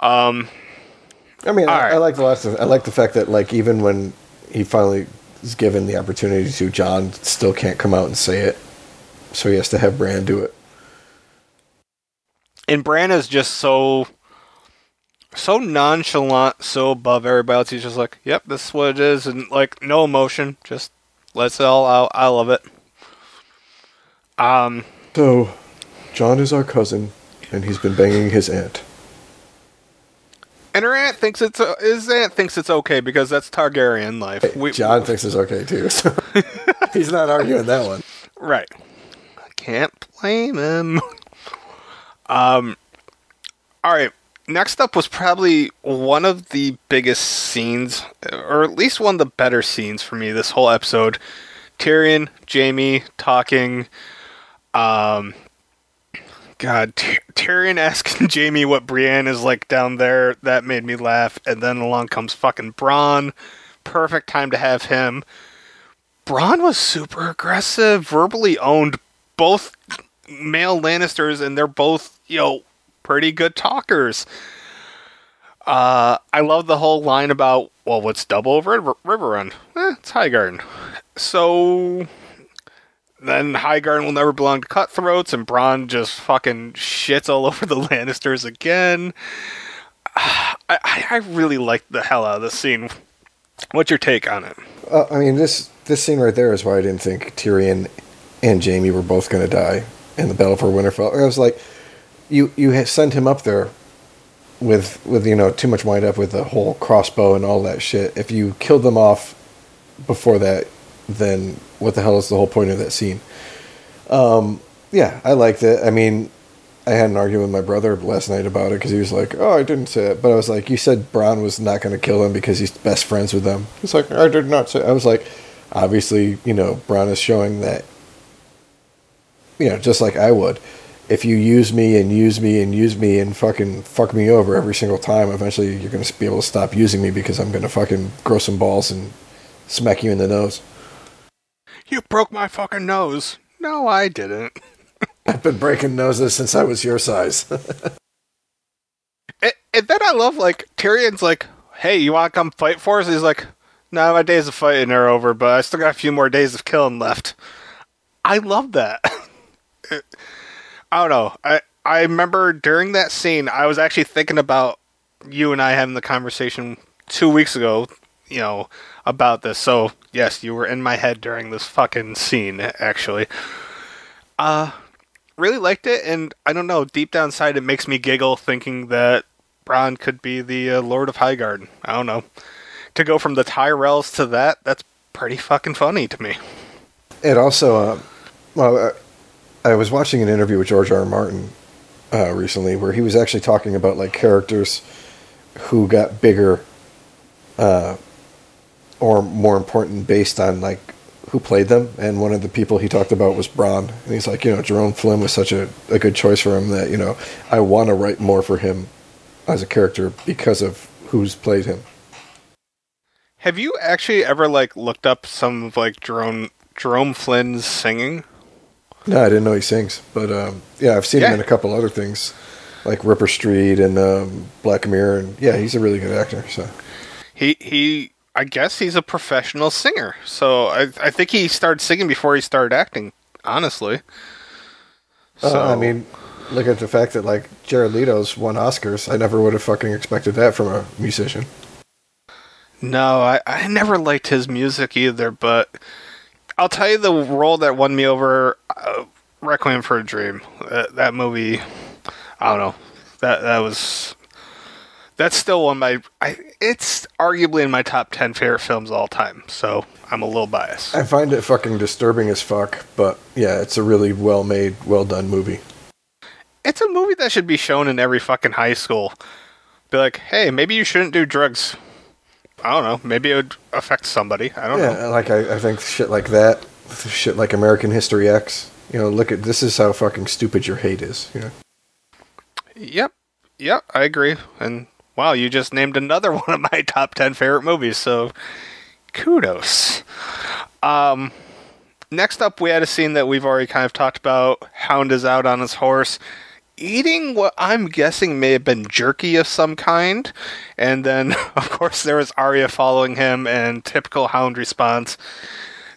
Um, I mean, I, right. I like the last. I like the fact that like even when he finally is given the opportunity to, Jon still can't come out and say it, so he has to have Bran do it. and Bran is just so so nonchalant, so above everybody else. He's just like, "Yep, this is what it is," and like no emotion, just lets it all out. I love it. Um, So, Jon is our cousin, and he's been banging his aunt. And her aunt thinks it's uh, his aunt thinks it's okay because that's Targaryen life. We, Jon thinks it's okay too, so he's not arguing that one. Right. I can't blame him. um all right. Next up was probably one of the biggest scenes or at least one of the better scenes for me this whole episode. Tyrion, Jaime talking um God, Ty- Tyrion asking Jaime what Brienne is like down there. That made me laugh. And then along comes fucking Bronn. Perfect time to have him. Bronn was super aggressive, verbally owned both male Lannisters, and they're both, you know, pretty good talkers. Uh, I love the whole line about, well, what's double River Run? Eh, it's Highgarden. So then Highgarden will never belong to cutthroats, and Bronn just fucking shits all over the Lannisters again. I, I, really liked the hell out of this scene. What's your take on it? Uh, I mean, this this scene right there is why I didn't think Tyrion and Jaime were both going to die in the Battle for Winterfell. I was like, you you send him up there with with you know too much wind up with the whole crossbow and all that shit. If you killed them off before that, then what the hell is the whole point of that scene? Um, yeah, I liked it. I mean, I had an argument with my brother last night about it because he was like, "Oh, I didn't say it," but I was like, "You said Bronn was not going to kill him because he's best friends with them." He's like, "I did not say." I was like, "Obviously, you know, Bronn is showing that, you know, just like I would." If you use me and use me and use me and fucking fuck me over every single time, eventually you're going to be able to stop using me because I'm going to fucking grow some balls and smack you in the nose. You broke my fucking nose. No, I didn't. I've been breaking noses since I was your size. And, and then I love like Tyrion's like, "Hey, you want to come fight for us?" He's like, "No, my days of fighting are over, but I still got a few more days of killing left." I love that. I don't know. I I remember during that scene, I was actually thinking about you and I having the conversation two weeks ago. You know about this. So yes, you were in my head during this fucking scene. Actually, uh, really liked it, and I don't know. Deep down inside, it makes me giggle thinking that Bronn could be the uh, Lord of Highgarden. I don't know. To go from the Tyrells to that, that's pretty fucking funny to me. It also, uh, well, I, I was watching an interview with George R. R. Martin uh, recently where he was actually talking about like characters who got bigger uh, or more important based on like who played them. And one of the people he talked about was Bronn. And he's like, you know, Jerome Flynn was such a, a good choice for him that, you know, I want to write more for him as a character because of who's played him. Have you actually ever like looked up some of like Jerome Jerome Flynn's singing? No, I didn't know he sings, but um, yeah, I've seen Yeah. him in a couple other things, like Ripper Street and um, Black Mirror, and yeah, he's a really good actor. So He he. I guess he's a professional singer. So I I think he started singing before he started acting. Honestly. Uh, I mean, look at the fact that like Jared Leto's won Oscars. I never would have fucking expected that from a musician. No, I, I never liked his music either, but I'll tell you the role that won me over uh, Requiem for a Dream. That, that movie, I don't know. That that was that's still one of my I, it's arguably in my top 10 favorite films of all time. So, I'm a little biased. I find it fucking disturbing as fuck, but yeah, it's a really well made, well done movie. It's a movie that should be shown in every fucking high school. Be like, "Hey, maybe you shouldn't do drugs." I don't know. Maybe it would affect somebody. I don't know. Yeah, like I, I think shit like that, shit like American History X. You know, look at this is how fucking stupid your hate is. You know, Yep. Yep, I agree. And wow, you just named another one of my top 10 favorite movies, so kudos. Um next up we had a scene that we've already kind of talked about. Hound is out on his horse eating what I'm guessing may have been jerky of some kind. And then of course there was Arya following him and typical Hound response.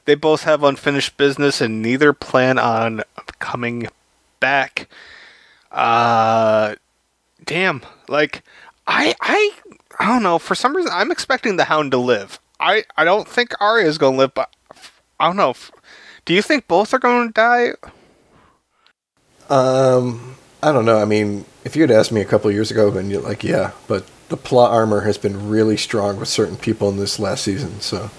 They both have unfinished business and neither plan on coming back. Uh damn like i i i don't know for some reason i'm expecting the hound to live i i don't think Arya is going to live but i don't know do you think both are going to die Um, I don't know. I mean, if you had asked me a couple years ago, then you're like, yeah, but the plot armor has been really strong with certain people in this last season. So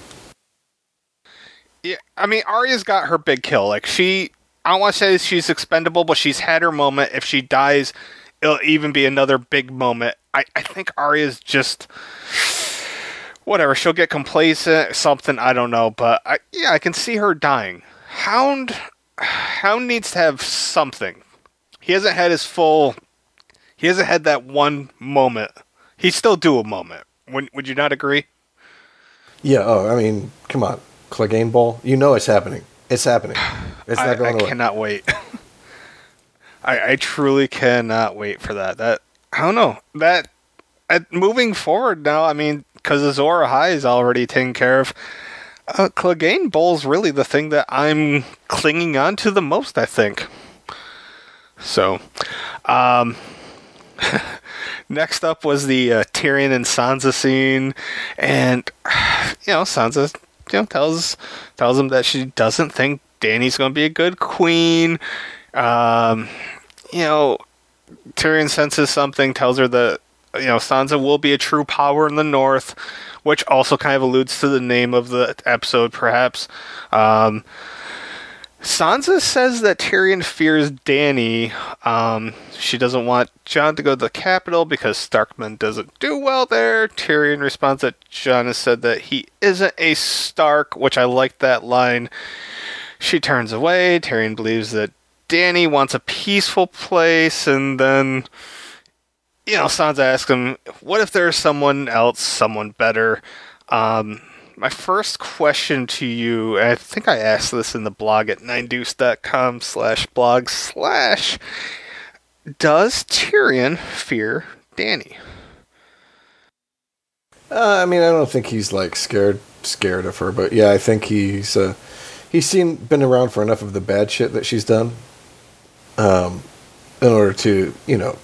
Yeah, I mean, Arya's got her big kill. Like she, I don't want to say she's expendable, but she's had her moment. If she dies, it'll even be another big moment. I, I think Arya's just whatever. She'll get complacent, something I don't know, but I, yeah, I can see her dying. Hound, Hound needs to have something. He hasn't had his full. He hasn't had that one moment. He's still due a moment. Would, would you not agree? yeah. Oh, I mean, come on, Clegane Bowl. You know it's happening. It's happening. It's I, not going to I away. cannot wait. I, I truly cannot wait for that. That I don't know that. At, moving forward now, I mean, because Azor Ahai is already taken care of. Uh, Clegane Bowl's really the thing that I'm clinging on to the most. I think. So, um, next up was the uh, Tyrion and Sansa scene, and you know Sansa, you know, tells tells him that she doesn't think Dany's going to be a good queen. Um, you know, Tyrion senses something, tells her that you know Sansa will be a true power in the North, which also kind of alludes to the name of the episode, perhaps. Um, Sansa says that Tyrion fears Dany. Um, she doesn't want Jon to go to the capital because Starkman doesn't do well there. Tyrion responds that Jon has said that he isn't a Stark, which I like that line. She turns away. Tyrion believes that Dany wants a peaceful place, and then, you know, Sansa asks him, "What if there's someone else, someone better?" Um, my first question to you, I think I asked this in the blog at ninedeuce.com slash blog slash, does Tyrion fear Dany? Uh, I mean, I don't think he's like scared scared of her, but yeah, I think he's uh, he's seen been around for enough of the bad shit that she's done, um, in order to you know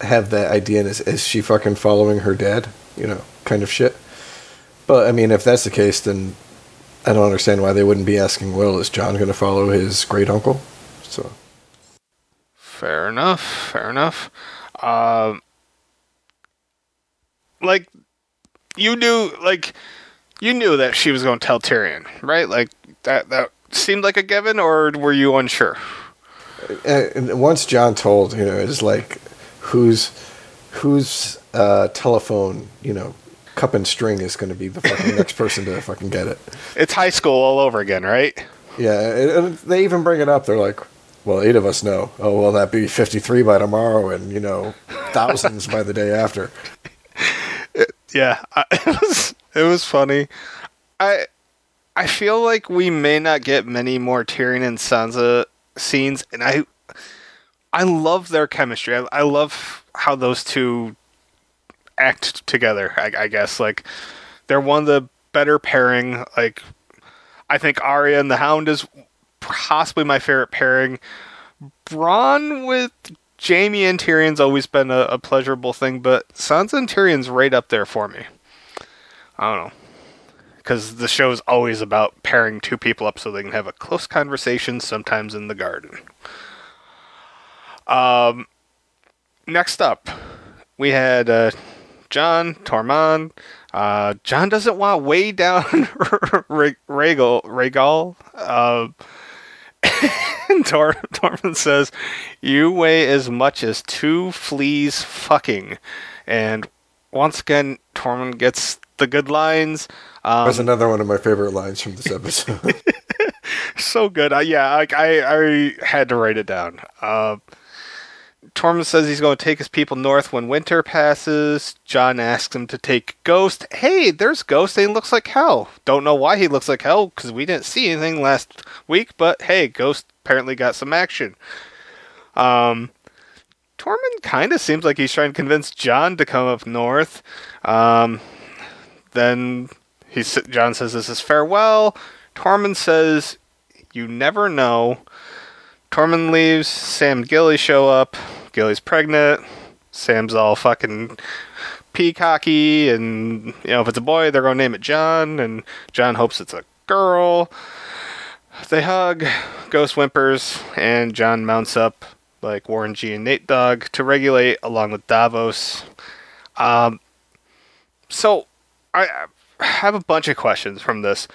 have that idea. And is, is she fucking following her dad? You know, kind of shit. But I mean, if that's the case, then I don't understand why they wouldn't be asking. Well, is Jon going to follow his great uncle? So Fair enough. Fair enough. Um, like you knew, like you knew that she was going to tell Tyrion, right? Like that. That seemed like a given, or were you unsure? And once Jon told, you know, it's like whose whose uh, telephone, you know, cup and string is going to be the fucking next person to fucking get it. It's high school all over again, right? Yeah, and, and they even bring it up. They're like, "Well, eight of us know. Oh, well, that be fifty-three by tomorrow, and you know, thousands by the day after." Yeah, I, it was it was funny. I I feel like we may not get many more Tyrion and Sansa scenes, and I I love their chemistry. I, I love how those two act together. I, I guess like they're one of the better pairing. Like I think Arya and the Hound is possibly my favorite pairing. Bronn with Jaime and Tyrion's always been a, a pleasurable thing, but Sansa and Tyrion's right up there for me. I don't know. Because the show is always about pairing two people up so they can have a close conversation, sometimes in the garden. Um, next up, we had uh, Jon Tormund. Uh, Jon doesn't want way down Regal. Rhaegal. Uh, and Tor- Tormund says, "You weigh as much as two fleas fucking." And once again, Tormund gets the good lines. Um, That's another one of my favorite lines from this episode. so good. Uh, yeah, like I, I had to write it down. Uh, Tormund says he's going to take his people north when winter passes. Jon asks him to take Ghost. Hey, there's Ghost. And he looks like hell. Don't know why he looks like hell because we didn't see anything last week. But hey, Ghost apparently got some action. Um, Tormund kind of seems like he's trying to convince Jon to come up north. Um, then he Jon says this is farewell. Tormund says, "You never know." Tormund leaves. Sam and Gilly show up. Gilly's pregnant. Sam's all fucking peacocky, and you know if it's a boy, they're gonna name it Jon, and Jon hopes it's a girl. they hug, Ghost whimpers, and Jon mounts up like Warren G and Nate Dogg to regulate along with Davos. Um, so I, have a bunch of questions from this.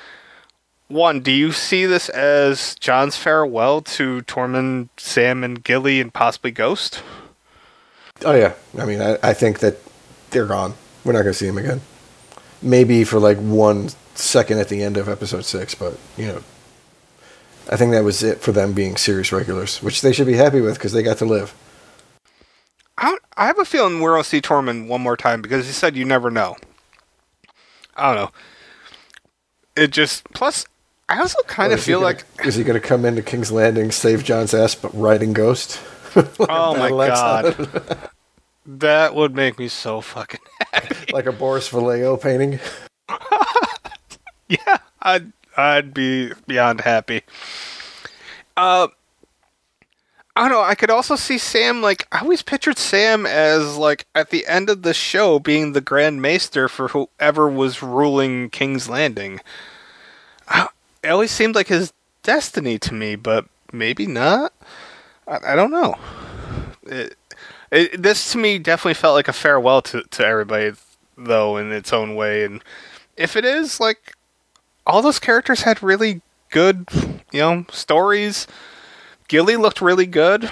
One, do you see this as Jon's farewell to Tormund, Sam, and Gilly, and possibly Ghost? Oh yeah, I mean, I, I think that they're gone. We're not going to see them again. Maybe for like one second at the end of episode six, but you know, I think that was it for them being serious regulars, which they should be happy with because they got to live. I, I have a feeling we're gonna see Tormund one more time because he said you never know. I don't know. It just plus I also kind Or of feel gonna- like is he going to come into King's Landing, save Jon's ass, but riding Ghost? oh my god, that would make me so fucking happy. like a Boris Vallejo painting. Yeah, I'd I'd be beyond happy. Uh, I don't know. I could also see Sam like I always pictured Sam as like at the end of the show being the Grand Maester for whoever was ruling King's Landing. I- It always seemed like his destiny to me, but maybe not. I, I don't know. It, it, this to me definitely felt like a farewell to to everybody, though, in its own way. And if it is, like, all those characters had really good, you know, stories. Gilly looked really good.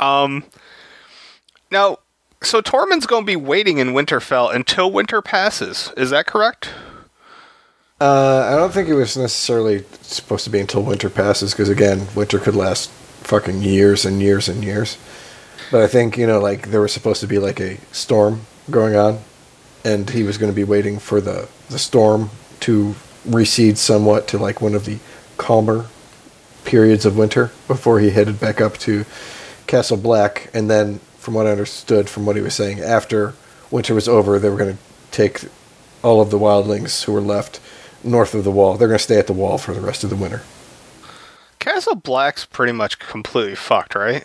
Um, now, so Tormund's going to be waiting in Winterfell until winter passes. Is that correct? Uh, I don't think it was necessarily supposed to be until winter passes because again, winter could last fucking years and years and years. But I think you know, like there was supposed to be like a storm going on, and he was going to be waiting for the the storm to recede somewhat to like one of the calmer periods of winter before he headed back up to Castle Black. And then, from what I understood from what he was saying, after winter was over, they were going to take all of the wildlings who were left north of the wall. They're going to stay at the wall for the rest of the winter. Castle Black's pretty much completely fucked, right?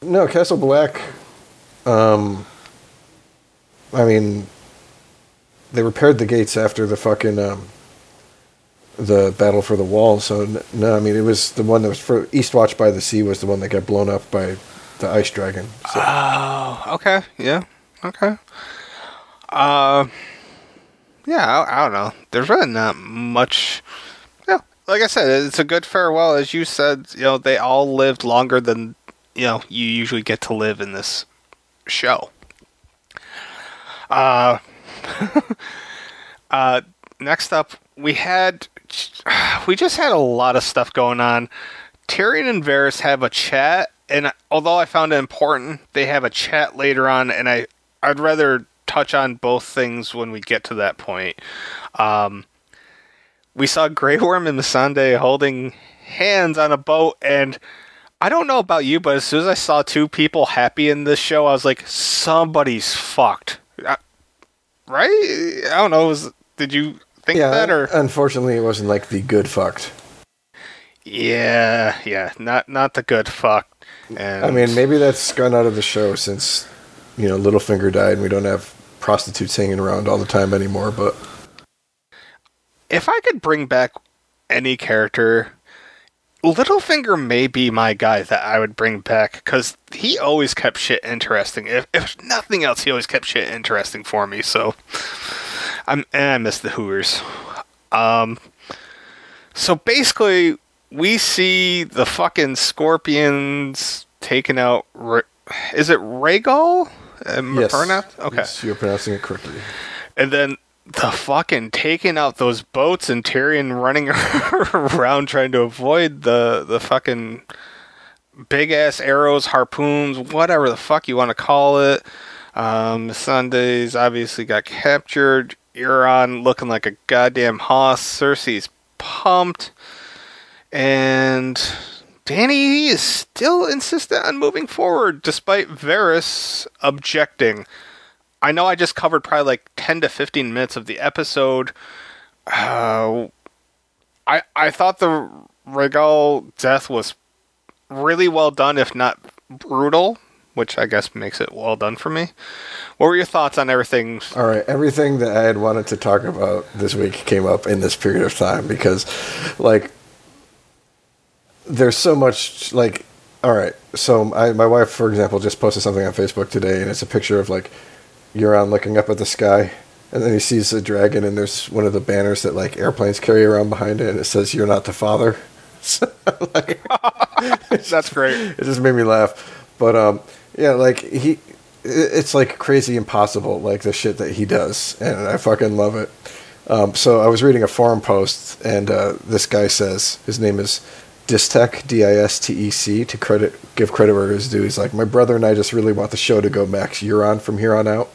No, Castle Black. Um, I mean, they repaired the gates after the fucking um, the battle for the wall. So no, I mean it was the one that was for Eastwatch by the Sea was the one that got blown up by the ice dragon. So, Oh, okay. Yeah. Okay. Uh, yeah, I, I don't know. There's really not much. Yeah, like I said, it's a good farewell. As you said, you know, they all lived longer than you know you usually get to live in this show. Uh, uh, next up, we had we just had a lot of stuff going on. Tyrion and Varys have a chat, and although I found it important, they have a chat later on, and I I'd rather touch on both things when we get to that point. Um, we saw Grey Worm and Missandei holding hands on a boat, and I don't know about you, but as soon as I saw two people happy in this show, I was like, somebody's fucked. I- right? I don't know. Was, did you think yeah, that or? unfortunately, it wasn't like the good fucked. Yeah, yeah, not not the good fucked. And I mean, maybe that's gone out of the show since you know Littlefinger died, and we don't have prostitutes hanging around all the time anymore. But if I could bring back any character, Littlefinger may be my guy that I would bring back because he always kept shit interesting. If, if nothing else, he always kept shit interesting for me. So I'm and I miss the Hoovers. Um, so basically, we see the fucking scorpions taking out. Is it Rhaegal? Am yes? Okay. yes, you're pronouncing it correctly. And then the fucking taking out those boats and Tyrion running around trying to avoid the the fucking big ass arrows, harpoons, whatever the fuck you want to call it. Um, Sundays obviously got captured. Euron looking like a goddamn hoss. Cersei's pumped, and Dany is still insistent on moving forward despite Varys objecting. I know I just covered probably like 10 to 15 minutes of the episode. Uh, I I thought the Rhaegal death was really well done, if not brutal, which I guess makes it well done for me. What were your thoughts on everything? All right, everything that I had wanted to talk about this week came up in this period of time because, like, there's so much like all right so I, my wife for example just posted something on facebook today and it's a picture of like euron looking up at the sky and then he sees a dragon and there's one of the banners that like airplanes carry around behind it and it says you're not the father so, like, That's great. it just made me laugh but um yeah like he it's like crazy impossible like the shit that he does and i fucking love it. Um, so i was reading a forum post and uh, this guy says his name is distech d-i-s-t-e-c to credit give credit where it's due. He's like my brother and i just really want the show to go max Euron from here on out.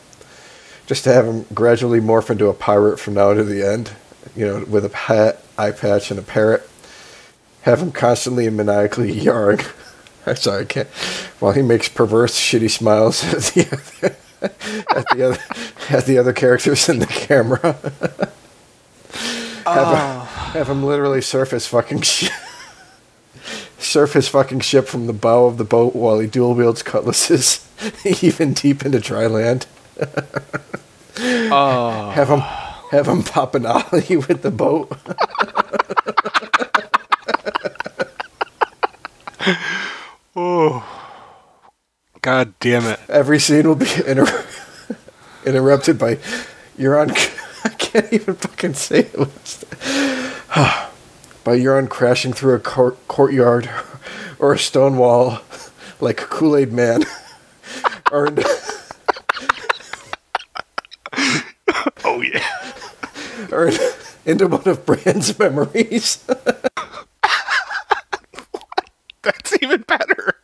Just to have him gradually morph into a pirate from now to the end you know with a hat eye patch and a parrot. Have him constantly and maniacally yarring. I'm sorry, I can't. While he makes perverse, shitty smiles at the other, at the other, at the other characters in the camera. have, him, oh. have him literally surf his fucking ship. Surf his fucking ship from the bow of the boat while he dual wields cutlasses, even deep into dry land. Oh, Have him, have him pop an ollie with the boat. God damn it! Every scene will be inter- interrupted by Euron. I can't even fucking say it. by Euron crashing through a court- courtyard or a stone wall like a Kool Aid man. or Oh yeah. or into one of Bran's memories. That's even better.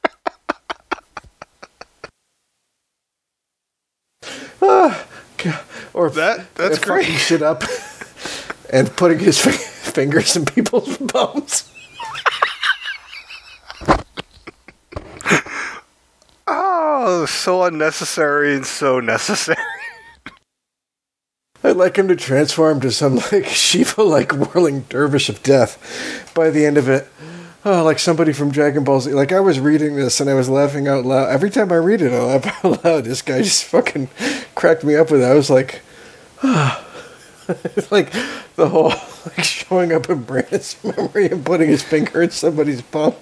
Or That- that's fucking great. shit up and putting his fi- fingers in people's bums. Oh, so unnecessary and so necessary. I'd like him to transform to some like Shiva like whirling dervish of death by the end of it. Oh, like somebody from Dragon Ball Z. Like I was reading this and I was laughing out loud. Every time I read it, I laugh out loud. This guy just fucking cracked me up with it. I was like, like the whole like showing up in Brandon's memory and putting his finger in somebody's bum.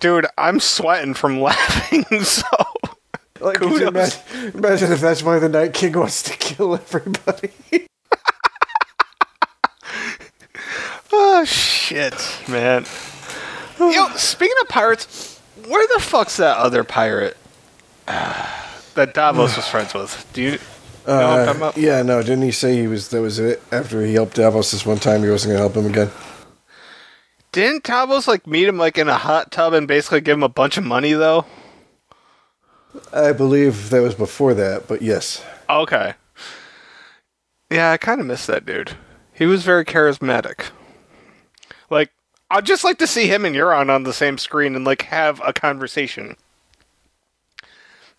Dude, I'm sweating from laughing, so. Like, imagine, imagine if that's why the Night King wants to kill everybody. Oh, shit, man. Yo, speaking of pirates, where the fuck's that other pirate uh, that Davos was friends with? Do you know what I'm Uh, talking about? yeah, no, didn't he say he was that was it after he helped Davos this one time he wasn't gonna help him again? Didn't Davos, like, meet him, like, in a hot tub and basically give him a bunch of money, though? I believe that was before that, but yes. Okay. Yeah, I kind of miss that dude. He was very charismatic. Like, I'd just like to see him and Euron on the same screen and like have a conversation.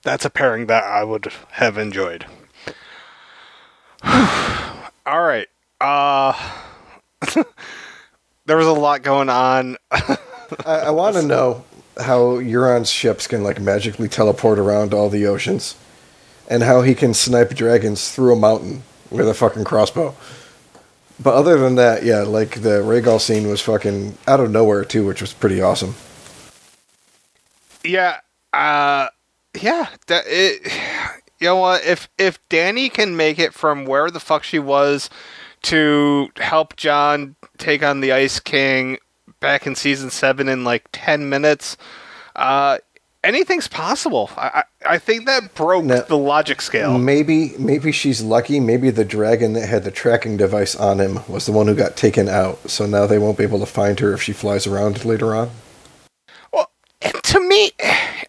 That's a pairing that I would have enjoyed. All right. Uh there was a lot going on. I, I want to know how Euron's ships can like magically teleport around all the oceans, and how he can snipe dragons through a mountain with a fucking crossbow. But other than that, yeah, like the Rhaegal scene was fucking out of nowhere too, which was pretty awesome. Yeah, uh yeah, that it you know what, if if Dany can make it from where the fuck she was to help Jon take on the Ice King back in season 7 in like 10 minutes, uh anything's possible. I I, I think that broke No. the logic scale. Maybe maybe she's lucky. Maybe the dragon that had the tracking device on him was the one who got taken out. So now they won't be able to find her if she flies around later on. Well, to me,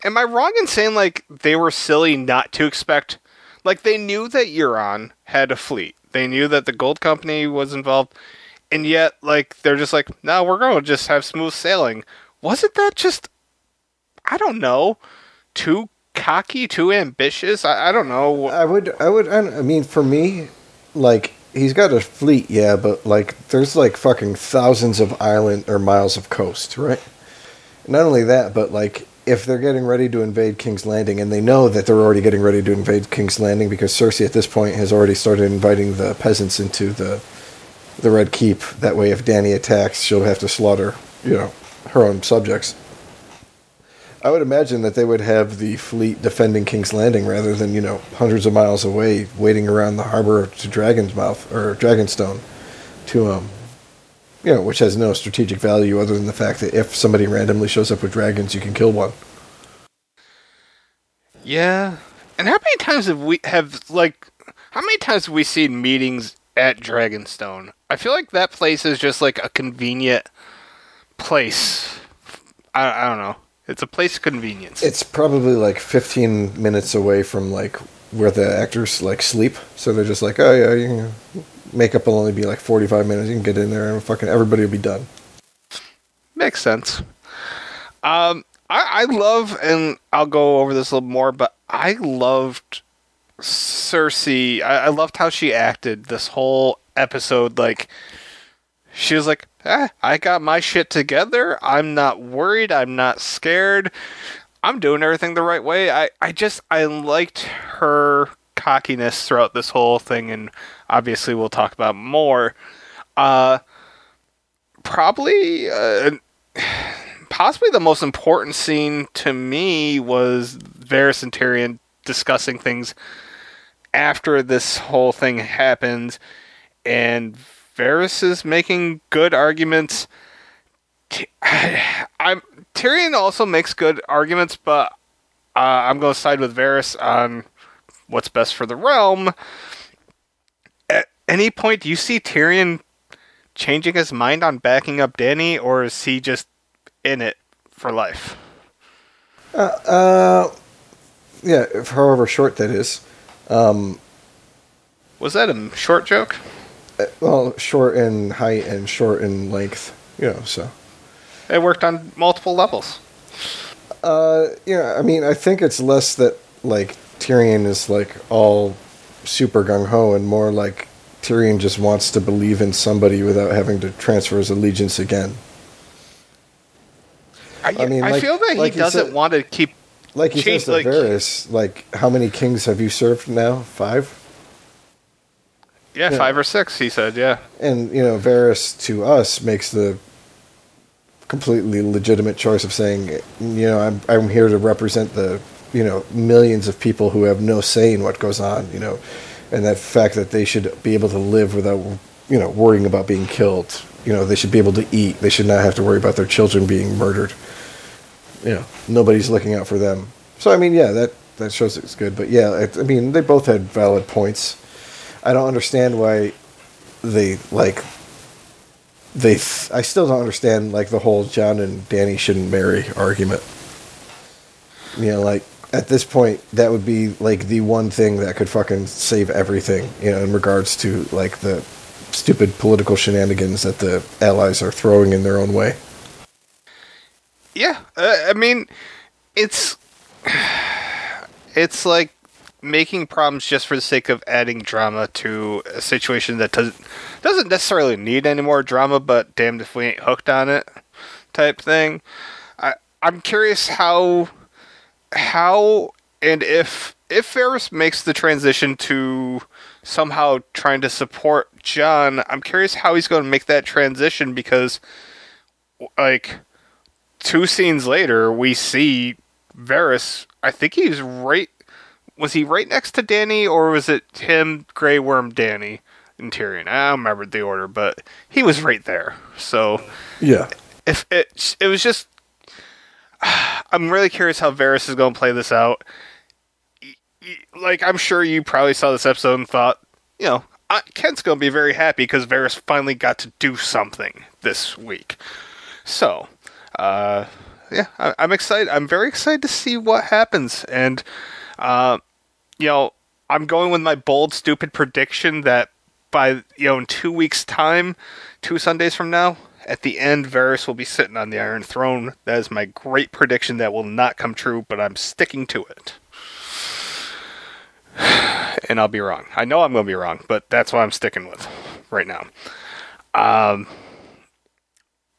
am I wrong in saying like they were silly not to expect? Like they knew that Euron had a fleet. They knew that the gold company was involved, and yet like they're just like, no, we're going to just have smooth sailing. Wasn't that just? I don't know, too cocky, too ambitious. I, I don't know. I would I would I mean for me, like he's got a fleet, yeah, but like there's like fucking thousands of island or miles of coast, right? Not only that, but like if they're getting ready to invade King's Landing, and they know that they're already getting ready to invade King's Landing because Cersei at this point has already started inviting the peasants into the the Red Keep. That way, if Dany attacks, she'll have to slaughter you know, her own subjects. I would imagine that they would have the fleet defending King's Landing rather than, you know, hundreds of miles away waiting around the harbor to Dragon's Mouth or Dragonstone to um you know, which has no strategic value other than the fact that if somebody randomly shows up with dragons, you can kill one. Yeah. And how many times have we have like how many times have we seen meetings at Dragonstone? I feel like that place is just like a convenient place. I, I don't know. It's a place of convenience. It's probably like 15 minutes away from like where the actors like sleep, so they're just like, oh yeah, you can, makeup will only be like 45 minutes. You can get in there and fucking everybody will be done. Makes sense. Um, I, I love, and I'll go over this a little more, but I loved Cersei. I, I loved how she acted this whole episode. Like, she was like, eh, I got my shit together. I'm not worried. I'm not scared. I'm doing everything the right way. I, I just, I liked her cockiness throughout this whole thing, and obviously we'll talk about more. Uh, probably, uh, possibly the most important scene to me was Varys and Tyrion discussing things after this whole thing happened, and Varys is making good arguments. I'm Tyrion also makes good arguments, but uh, I'm going to side with Varys on what's best for the realm. At any point, do you see Tyrion changing his mind on backing up Dany, or is he just in it for life? Uh, uh yeah, however short that is. Um, Was that a short joke? Uh, well, short in height and short in length, you know, so. It worked on multiple levels. Uh, yeah, I mean, I think it's less that, like, Tyrion is, like, all super gung ho and more like Tyrion just wants to believe in somebody without having to transfer his allegiance again. I, I mean, I like, feel that like he doesn't said, want to keep. Like he change, says to like, Varys, like, how many kings have you served now? Five? Yeah, yeah, five or six, he said, yeah. And, you know, Varys to us makes the completely legitimate choice of saying, you know, I'm, I'm here to represent the, you know, millions of people who have no say in what goes on, you know, and that fact that they should be able to live without, you know, worrying about being killed. You know, they should be able to eat. They should not have to worry about their children being murdered you know nobody's looking out for them. So I mean, yeah, that that shows it's good. But yeah, it, I mean, they both had valid points. I don't understand why they like they. Th- I still don't understand like the whole Jon and Dany shouldn't marry argument. You know, like at this point, that would be like the one thing that could fucking save everything. You know, in regards to like the stupid political shenanigans that the allies are throwing in their own way. Yeah, uh, I mean, it's it's like making problems just for the sake of adding drama to a situation that doesn't doesn't necessarily need any more drama, but damned if we ain't hooked on it, type thing. I I'm curious how how and if if Varys makes the transition to somehow trying to support Jon, I'm curious how he's going to make that transition because like two scenes later, we see Varys. I think he's right. Was he right next to Dany, or was it him, Grey Worm, Dany, and Tyrion? I don't remember the order, but he was right there. So yeah, if it it was just, I'm really curious how Varys is going to play this out. Like I'm sure you probably saw this episode and thought, you know, Kent's going to be very happy because Varys finally got to do something this week. So uh, yeah, I, am excited. I'm very excited to see what happens. And, uh, you know, I'm going with my bold, stupid prediction that by, you know, in two weeks' time, two Sundays from now, at the end, Varys will be sitting on the Iron Throne. That is my great prediction that will not come true, but I'm sticking to it. and I'll be wrong. I know I'm going to be wrong, but that's what I'm sticking with right now. Um,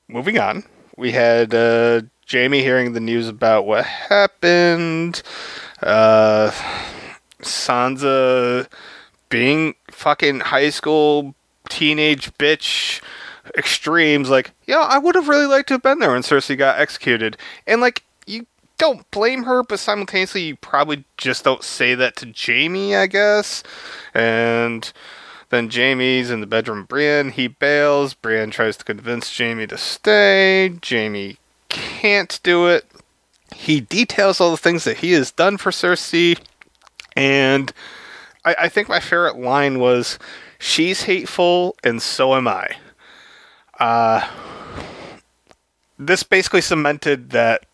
moving on we had uh, Jaime hearing the news about what happened. Uh, Sansa being fucking high school teenage bitch. Extremes. Like, yeah, I would have really liked to have been there when Cersei got executed, and like you don't blame her, but simultaneously you probably just don't say that to Jaime, I guess. And then Jaime's in the bedroom Brienne. He bails. Brienne tries to convince Jaime to stay. Jaime can't do it. He details all the things that he has done for Cersei. And I, I think my favorite line was, She's hateful, and so am I. Uh, this basically cemented that.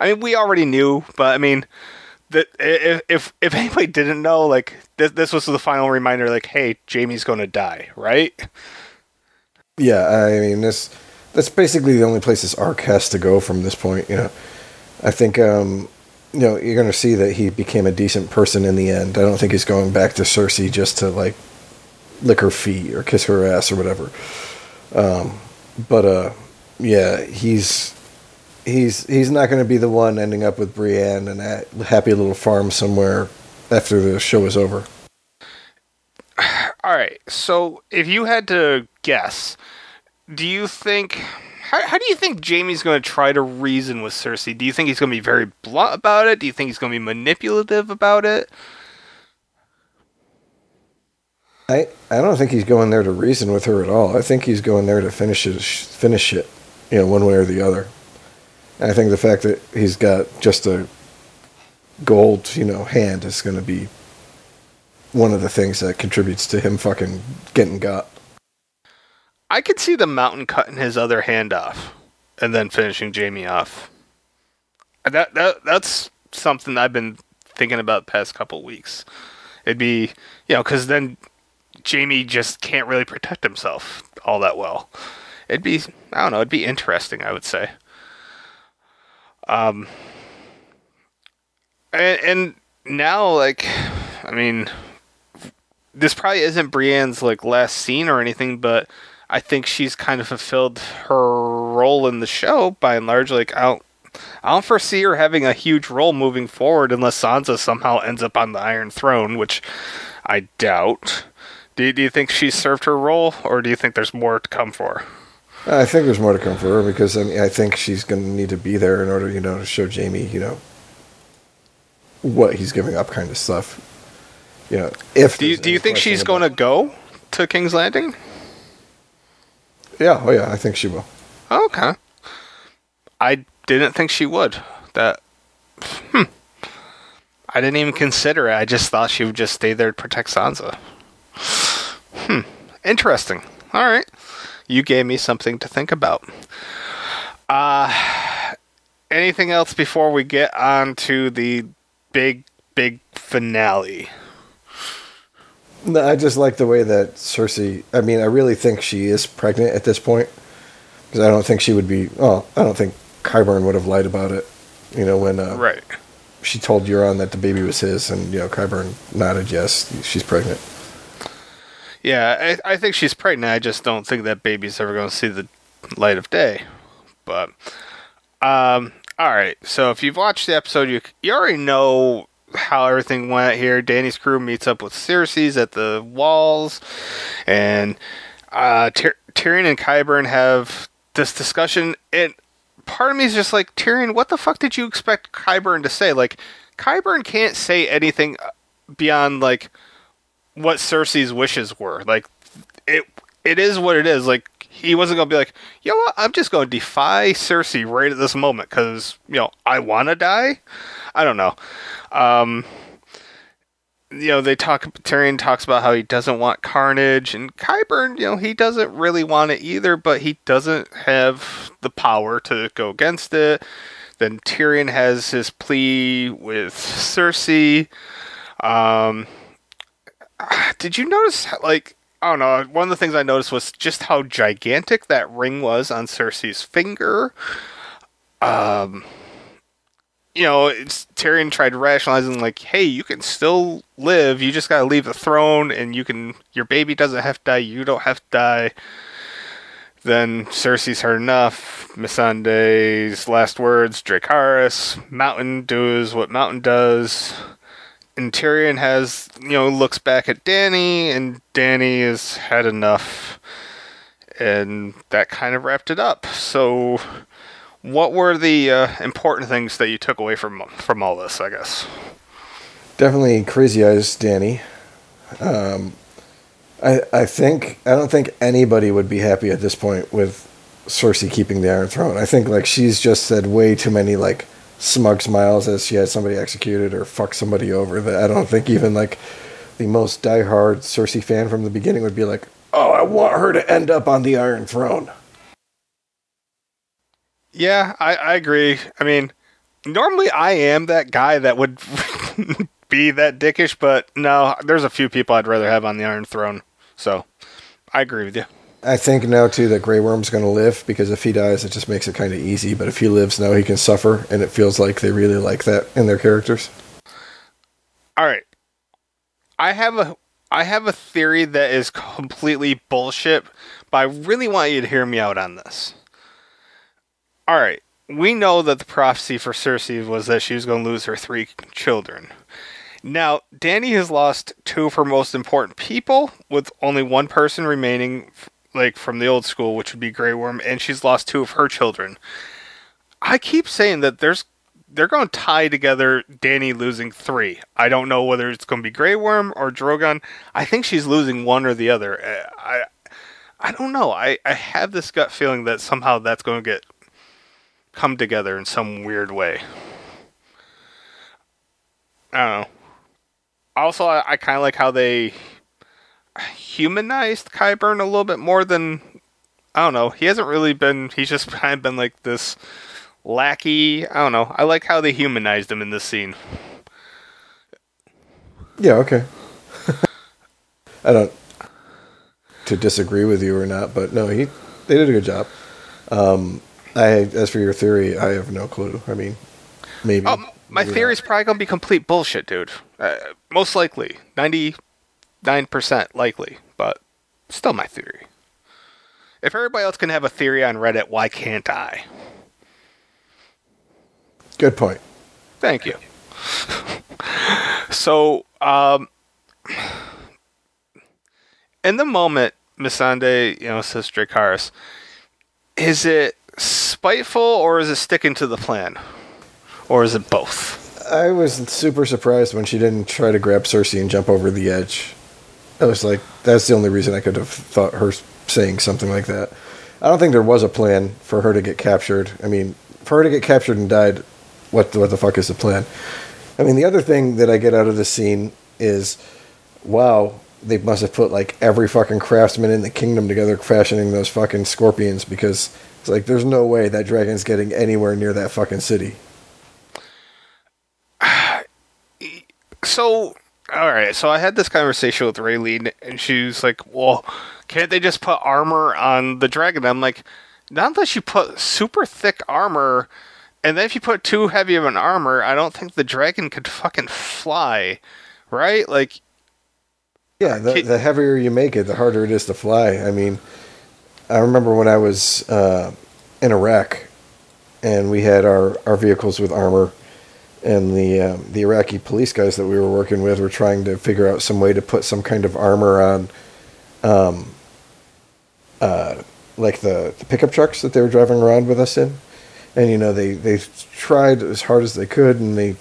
I mean, we already knew, but I mean, that if if if anybody didn't know, like this, this was the final reminder, like, hey, Jaime's going to die, right? Yeah, I mean this. That's basically the only place this arc has to go from this point. You know, I think um, you know you're going to see that he became a decent person in the end. I don't think he's going back to Cersei just to like lick her feet or kiss her ass or whatever. Um, but uh, yeah, he's he's he's not going to be the one ending up with Brienne and that happy little farm somewhere after the show is over. All right. So, if you had to guess, do you think how, how do you think Jaime's going to try to reason with Cersei? Do you think he's going to be very blunt about it? Do you think he's going to be manipulative about it? I, I don't think he's going there to reason with her at all. I think he's going there to finish his, finish it, you know, one way or the other. And I think the fact that he's got just a gold, you know, hand is going to be one of the things that contributes to him fucking getting got. I could see the mountain cutting his other hand off and then finishing Jaime off. That that that's something I've been thinking about past couple weeks. It'd be, you know, because then Jaime just can't really protect himself all that well. It'd be, I don't know, it'd be interesting, I would say. Um, and, and now, like, I mean, this probably isn't Brienne's like last scene or anything, but I think she's kind of fulfilled her role in the show by and large. Like, I don't, I don't foresee her having a huge role moving forward unless Sansa somehow ends up on the Iron Throne, which I doubt. Do you, do you think she served her role, or do you think there's more to come for her? I think there's more to come for her because I mean I think she's going to need to be there in order, you know, to show Jaime, you know, what he's giving up, kind of stuff. You know, if do you do you think she's going to go to King's Landing? Yeah, oh yeah, I think she will. Okay, I didn't think she would. That, hmm, I didn't even consider it. I just thought she would just stay there to protect Sansa. Hmm. Interesting. All right. You gave me something to think about. Uh anything else before we get on to the big big finale? No, I just like the way that Cersei. I mean, I really think she is pregnant at this point because I don't think she would be. Oh, I don't think Qyburn would have lied about it. You know, when uh, right she told Euron that the baby was his, and you know, Qyburn nodded yes, she's pregnant. Yeah, I, I think she's pregnant. I just don't think that baby's ever going to see the light of day. But, um, all right. So if you've watched the episode, you you already know how everything went here. Dany's crew meets up with Cersei's at the walls, and uh, Tyr- Tyrion and Qyburn have this discussion. And part of me is just like, Tyrion, what the fuck did you expect Qyburn to say? Like, Qyburn can't say anything beyond like what Cersei's wishes were. Like it it is what it is. Like he wasn't gonna be like, you know what? I'm just gonna defy Cersei right at this moment because you know I want to die. I don't know. Um, you know they talk. Tyrion talks about how he doesn't want carnage, and Qyburn, you know, he doesn't really want it either, but he doesn't have the power to go against it. Then Tyrion has his plea with Cersei. Um, did you notice like I don't know. One of the things I noticed was just how gigantic that ring was on Cersei's finger. Um, you know, it's, Tyrion tried rationalizing like, "Hey, you can still live. You just gotta leave the throne, and you can. Your baby doesn't have to die. You don't have to die." Then Cersei's heard enough. Missandei's last words: "Dracarys, Mountain does what Mountain does." And Tyrion has, you know, looks back at Dany, and Dany has had enough. and that kind of wrapped it up. So, what were the uh, important things that you took away from from all this? I guess Definitely crazy eyes, Dany. Um, I I think I don't think anybody would be happy at this point with Cersei keeping the Iron Throne. I think like she's just said way too many like smug smiles as she had somebody executed or fucked somebody over that I don't think even like the most diehard Cersei fan from the beginning would be like, "Oh, I want her to end up on the Iron Throne." Yeah, I, I agree. I mean, normally I am that guy that would be that dickish, but no, there's a few people I'd rather have on the Iron Throne. So, I agree with you. I think now too that Grey Worm's going to live because if he dies, it just makes it kind of easy. But if he lives now, he can suffer, and it feels like they really like that in their characters. All right, I have a I have a theory that is completely bullshit, but I really want you to hear me out on this. All right, we know that the prophecy for Cersei was that she was going to lose her three children. Now, Dany has lost two of her most important people, with only one person remaining, like from the old school, which would be Grey Worm, and she's lost two of her children. I keep saying that there's they're going to tie together Dany losing three. I don't know whether it's going to be Grey Worm or Drogon. I think she's losing one or the other. Uh, I I don't know. I, I have this gut feeling that somehow that's going to get come together in some weird way. I don't know. Also, I, I kind of like how they humanized Qyburn a little bit more than I don't know. He hasn't really been. He's just kind of been like this lackey. I don't know. I like how they humanized him in this scene. Yeah, okay. I don't to disagree with you or not, but no, he they did a good job. Um, I as for your theory, I have no clue. I mean, maybe. Oh, my theory is probably gonna be complete bullshit, dude. Uh, most likely, ninety nine percent likely, but still my theory. If everybody else can have a theory on Reddit, why can't I? good point. Thank you. so, um, in the moment, Missandei, you know, says Dracarys, is it spiteful or is it sticking to the plan? Or is it both? I was super surprised when she didn't try to grab Cersei and jump over the edge. I was like, that's the only reason I could have thought her saying something like that. I don't think there was a plan for her to get captured. I mean, for her to get captured and died, what what the fuck is the plan? I mean, the other thing that I get out of this scene is, wow, they must have put like every fucking craftsman in the kingdom together fashioning those fucking scorpions because it's like there's no way that dragon's getting anywhere near that fucking city. So, all right. So I had this conversation with Raylene, and she was like, "Well, can't they just put armor on the dragon?" I'm like, "Not unless you put super thick armor, and then if you put too heavy of an armor, I don't think the dragon could fucking fly, right? Like, Yeah, the, Kid- the heavier you make it, the harder it is to fly. I mean, I remember when I was uh, in Iraq, and we had our, our vehicles with armor, and the um, the Iraqi police guys that we were working with were trying to figure out some way to put some kind of armor on, um, uh, like the, the pickup trucks that they were driving around with us in, and you know they they tried as hard as they could, and they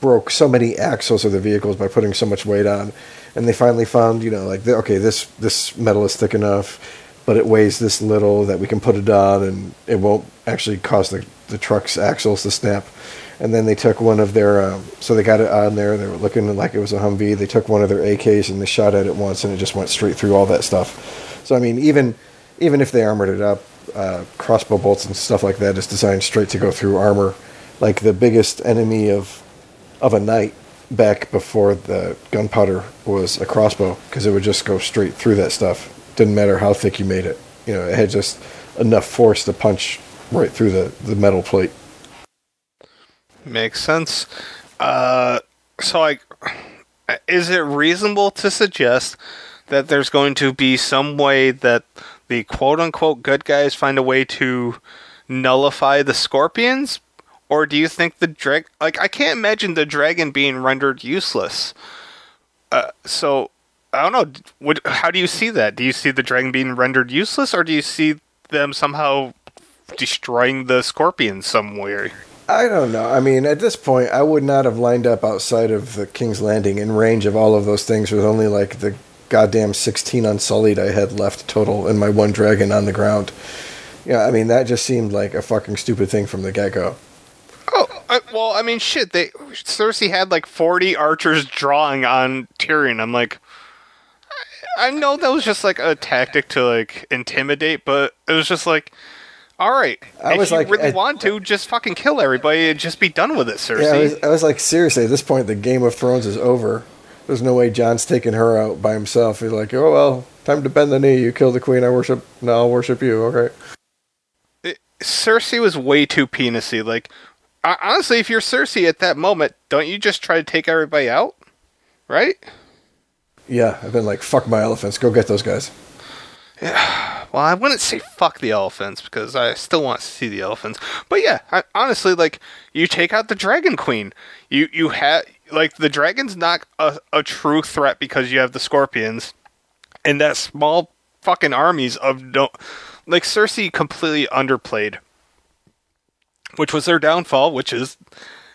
broke so many axles of the vehicles by putting so much weight on, and they finally found, you know, like okay, this this metal is thick enough, but it weighs this little that we can put it on, and it won't actually cause the the truck's axles to snap. And then they took one of their, um, so they got it on there. They were looking like it was a Humvee. They took one of their AKs and they shot at it once, and it just went straight through all that stuff. So I mean, even even if they armored it up, uh, crossbow bolts and stuff like that is designed straight to go through armor. Like the biggest enemy of of a knight back before the gunpowder was a crossbow because it would just go straight through that stuff. Didn't matter how thick you made it. You know, it had just enough force to punch right through the, the metal plate. Makes sense. Uh, so, like, is it reasonable to suggest that there's going to be some way that the quote unquote good guys find a way to nullify the scorpions? Or do you think the drag like I can't imagine the dragon being rendered useless. Uh, so I don't know. What, how do you see that? Do you see the dragon being rendered useless, or do you see them somehow destroying the scorpion somewhere? I don't know. I mean, at this point, I would not have lined up outside of the King's Landing in range of all of those things with only like the goddamn 16 unsullied I had left total and my one dragon on the ground. Yeah, I mean, that just seemed like a fucking stupid thing from the get go. Oh, I, well, I mean, shit. They Cersei had like 40 archers drawing on Tyrion. I'm like, I, I know that was just like a tactic to like intimidate, but it was just like, all right, I if was you like- really I- want to, just fucking kill everybody and just be done with it, Cersei. Yeah, I was, I was like, seriously, at this point, the Game of Thrones is over. There's no way Jon's taking her out by himself. He's like, oh, well, time to bend the knee. You kill the queen. I worship. No, I'll worship you. Okay. It- Cersei was way too penisy. Like, I- honestly, if you're Cersei at that moment, don't you just try to take everybody out? Right? Yeah, I've been like, fuck my elephants. Go get those guys. Well, I wouldn't say fuck the elephants because I still want to see the elephants. But yeah, I, honestly, like you take out the dragon queen. You you have like the dragon's not a, a true threat because you have the scorpions and that small fucking armies of no like Cersei completely underplayed, which was their downfall. Which is,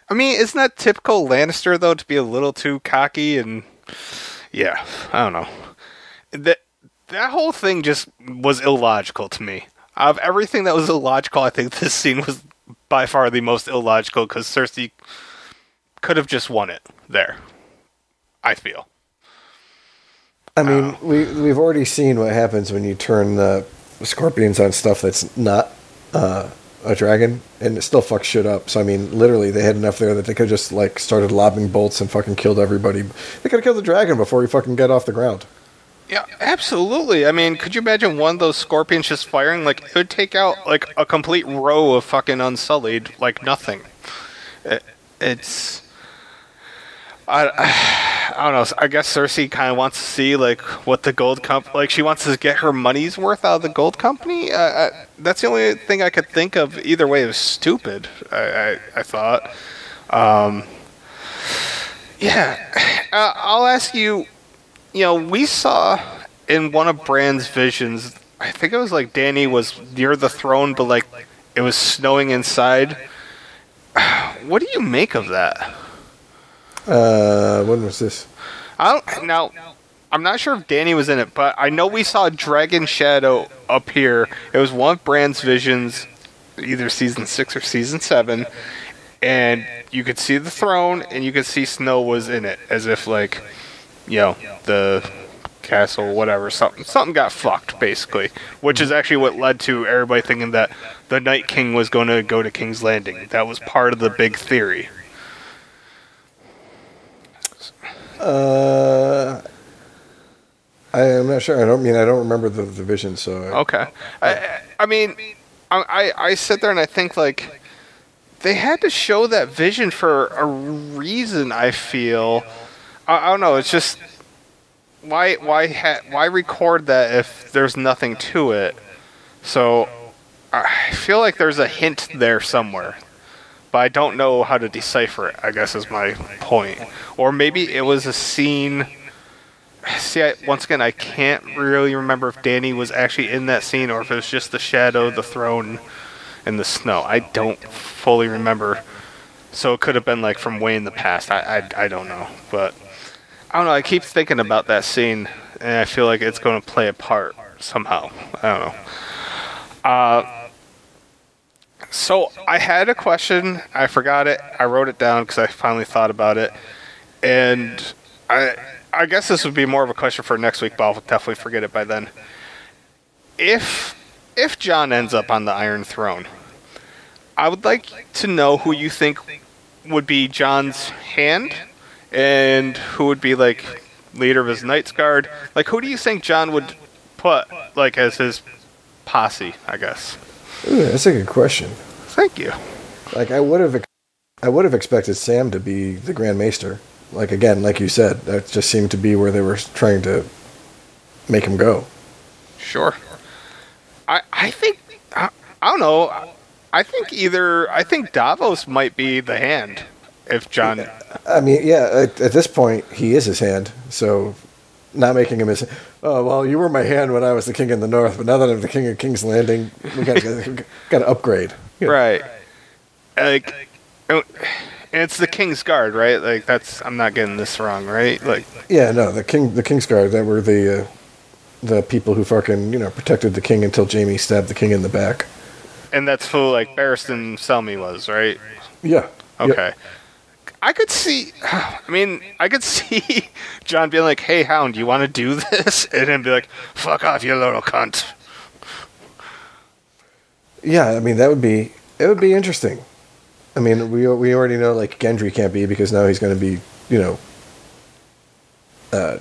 I mean, isn't that typical Lannister though to be a little too cocky and yeah, I don't know that that whole thing just was illogical to me. Out of everything that was illogical, I think this scene was by far the most illogical because Cersei could have just won it there. I feel. I mean, we we've already seen what happens when you turn the scorpions on stuff that's not uh, a dragon, and it still fucks shit up. So I mean, literally, they had enough there that they could just like started lobbing bolts and fucking killed everybody. They could have killed the dragon before he fucking got off the ground. Yeah, absolutely. I mean, could you imagine one of those scorpions just firing? Like, it would take out like a complete row of fucking unsullied, like nothing. It, it's. I, I don't know. I guess Cersei kind of wants to see like what the gold comp like she wants to get her money's worth out of the gold company. I, that's the only thing I could think of. Either way, it was stupid. I I, I thought. Um, yeah, uh, I'll ask you. You know, we saw in one of Bran's visions. I think it was like Dany was near the throne, but like it was snowing inside. What do you make of that? Uh, when was this? I don't now. I'm not sure if Dany was in it, but I know we saw Dragon Shadow up here. It was one of Bran's visions, either season six or season seven, and you could see the throne and you could see Snow was in it, as if like, you know, the castle, whatever, something something got fucked basically, which is actually what led to everybody thinking that the Night King was going to go to King's Landing. That was part of the big theory. Uh, I am not sure. I don't mean I don't remember the, the vision. So I- Okay. I, I mean, I, I I sit there and I think like they had to show that vision for a reason. I feel. I, I don't know. It's just why why ha- why record that if there's nothing to it? So I feel like there's a hint there somewhere. But I don't know how to decipher it. I guess is my point. Or maybe it was a scene. See, I, once again, I can't really remember if Dany was actually in that scene or if it was just the shadow, the throne, and the snow. I don't fully remember. So it could have been like from way in the past. I, I, I don't know. But I don't know. I keep thinking about that scene, and I feel like it's going to play a part somehow. I don't know. Uh, so I had a question. I forgot it. I wrote it down because I finally thought about it, and I I guess this would be more of a question for next week, but I'll definitely forget it by then. If if Jon ends up on the Iron Throne, I would like to know who you think would be Jon's hand, and who would be like leader of his Knights Guard. Like, who do you think Jon would put like as his posse? I guess. Ooh, that's a good question. Thank you. Like I would have, I would have expected Sam to be the Grand Maester. Like again, like you said, that just seemed to be where they were trying to make him go. Sure. I I think I, I don't know. I think either I think Davos might be the hand if Jon. I mean, yeah, at, at this point, he is his hand. So, not making him as oh well you were my hand when I was the king in the north but now that I'm the king of King's Landing we got to got to upgrade know, Right. Like, oh, and it's the King's Guard, right? Like that's I'm not getting this wrong, right? Like, yeah no the king the King's Guard that were the uh, the people who fucking you know protected the king until Jaime stabbed the king in the back and that's who like Barristan Selmy was, right? yeah Yep. I could see. I mean, I could see Jon being like, "Hey, Hound, you want to do this?" and then be like, "Fuck off, you little cunt." Yeah, I mean that would be it would be interesting. I mean, we we already know like Gendry can't be because now he's going to be you know, uh,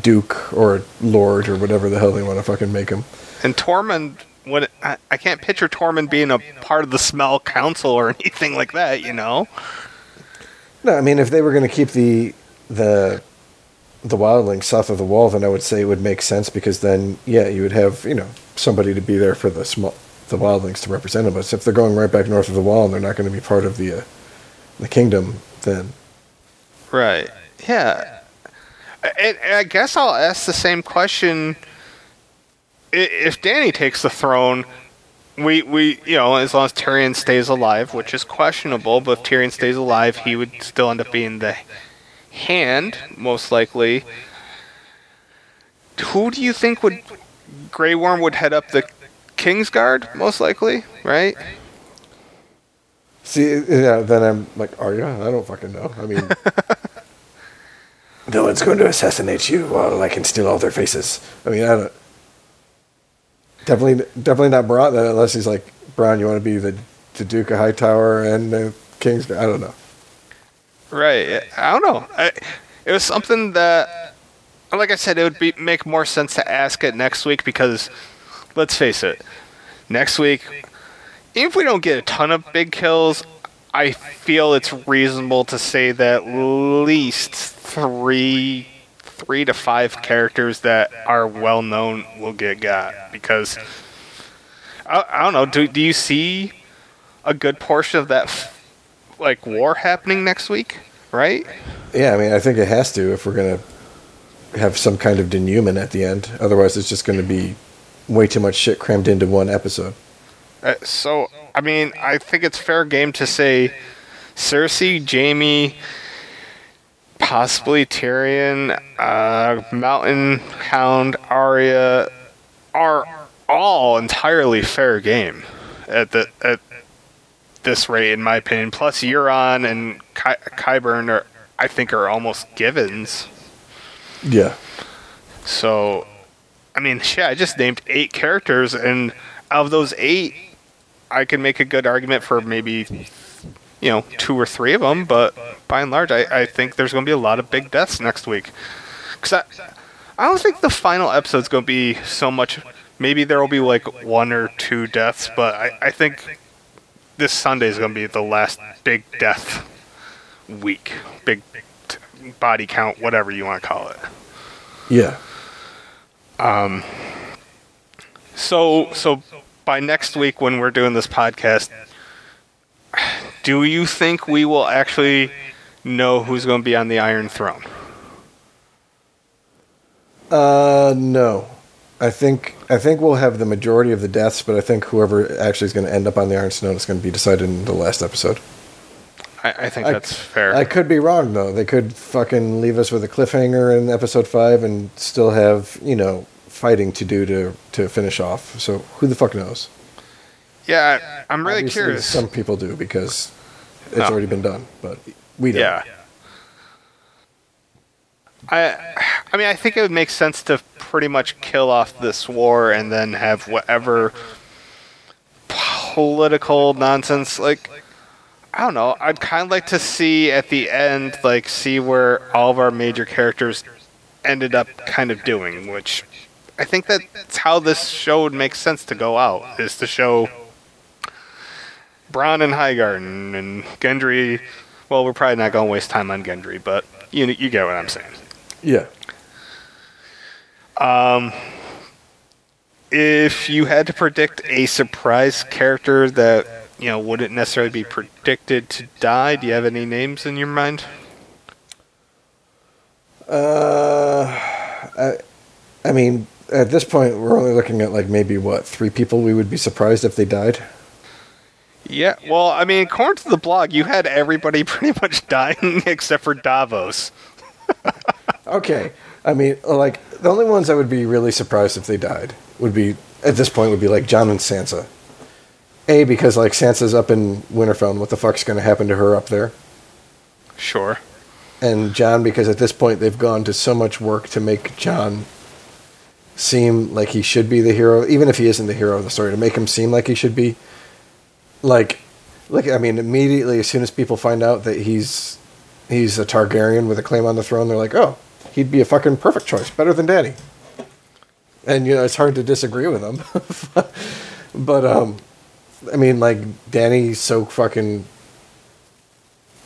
Duke or Lord or whatever the hell they want to fucking make him. And Tormund, what I, I can't picture Tormund being a part of the Small Council or anything like that. You know? No, I mean if they were going to keep the the the wildlings south of the wall, then I would say it would make sense because then yeah, you would have you know somebody to be there for the small the wildlings to represent them. But if they're going right back north of the wall and they're not going to be part of the uh, the kingdom, then Right. Yeah. And, and I guess I'll ask the same question. If Dany takes the throne, we, we you know, as long as Tyrion stays alive, which is questionable, but if Tyrion stays alive, he would still end up being the hand, most likely. Who do you think would Grey Worm would head up the Kingsguard, most likely, right? See, yeah, then I'm like, are you? I don't fucking know. I mean, no one's going to assassinate you while I can steal all their faces. I mean, I don't. Definitely, definitely not Bronn unless he's like, Bronn, you want to be the, the Duke of Hightower and the King's. I don't know. Right. I don't know. I, it was something that, like I said, it would be make more sense to ask it next week because, let's face it, next week, if we don't get a ton of big kills, I feel it's reasonable to say that at least three, three to five characters that are well known will get got because. I, I don't know. Do do you see a good portion of that like war happening next week, right? Yeah, I mean, I think it has to if we're gonna have some kind of denouement at the end. Otherwise, it's just going to be way too much shit crammed into one episode. Uh, so, I mean, I think it's fair game to say Cersei, Jaime, possibly Tyrion, uh, Mountain Hound, Arya are all entirely fair game at the at this rate, in my opinion. Plus, Euron and Ky- Qyburn are, I think, are almost givens. Yeah, So, I mean, shit, I just named eight characters, and of those eight, I can make a good argument for maybe, you know, two or three of them, but by and large, I, I think there's going to be a lot of big deaths next week. Because I, I don't think the final episode's going to be so much. Maybe there will be like one or two deaths, but I, I think this Sunday is going to be the last big death week. Big t- body count, whatever you want to call it. yeah. Um. So, so by next week when we're doing this podcast, do you think we will actually know who's going to be on the Iron Throne? Uh, no. I think I think we'll have the majority of the deaths, but I think whoever actually is going to end up on the Iron Throne is going to be decided in the last episode. I, I think I- that's fair. I could be wrong though. They could fucking leave us with a cliffhanger in episode five and still have you know fighting to do to to finish off. So who the fuck knows? Yeah, I, I'm really Obviously, curious. Some people do because it's No. already been done, but we don't. yeah. I, I mean, I think it would make sense to pretty much kill off this war and then have whatever political nonsense. Like, I don't know. I'd kind of like to see at the end, like, see where all of our major characters ended up kind of doing, which I think that's how this show would make sense to go out, is to show Bronn and Highgarden and Gendry. Well, we're probably not going to waste time on Gendry, but you you get what I'm saying. Yeah. Um, If you had to predict a surprise character that you know wouldn't necessarily be predicted to die, do you have any names in your mind? Uh, I, I mean, at this point, we're only looking at like maybe what three people we would be surprised if they died. Yeah, well, I mean, according to the blog, you had everybody pretty much dying except for Davos. Okay, I mean, like the only ones I would be really surprised if they died would be at this point would be like Jon and Sansa. A because like Sansa's up in Winterfell, and what the fuck's going to happen to her up there? Sure. And Jon because at this point they've gone to so much work to make Jon seem like he should be the hero, even if he isn't the hero of the story, to make him seem like he should be. Like, like I mean, immediately as soon as people find out that he's he's a Targaryen with a claim on the throne, they're like, oh, he'd be a fucking perfect choice, better than Dany. And you know, it's hard to disagree with him. but um, I mean, like Dany's so fucking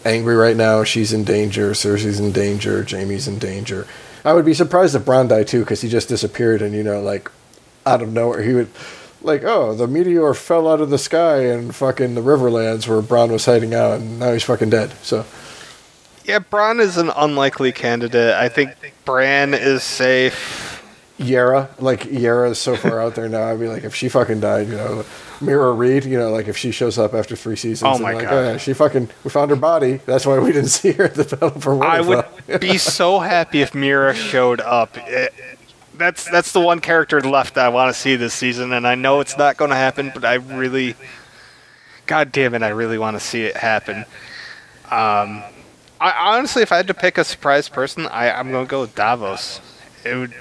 angry right now. She's in danger. Cersei's in danger. Jaime's in danger. I would be surprised if Bronn died too, because he just disappeared, and you know, like out of nowhere, he would like, oh, the meteor fell out of the sky and fucking the Riverlands where Bronn was hiding out, and now he's fucking dead. So Yeah, Bronn is an unlikely candidate. I think Bran is safe. Yara, like Yara is so far out there now. I'd be like, if she fucking died, you know, Meera Reed, you know, like if she shows up after three seasons, Oh my like, God. oh, yeah, she fucking, we found her body. That's why we didn't see her at the battle for I Winterfell. would be so happy if Meera showed up. It- that's that's the one character left that I want to see this season, and I know it's not going to happen, but I really, God damn it, I really want to see it happen. Um, I honestly, if I had to pick a surprise person, I, I'm going to go with Davos. It would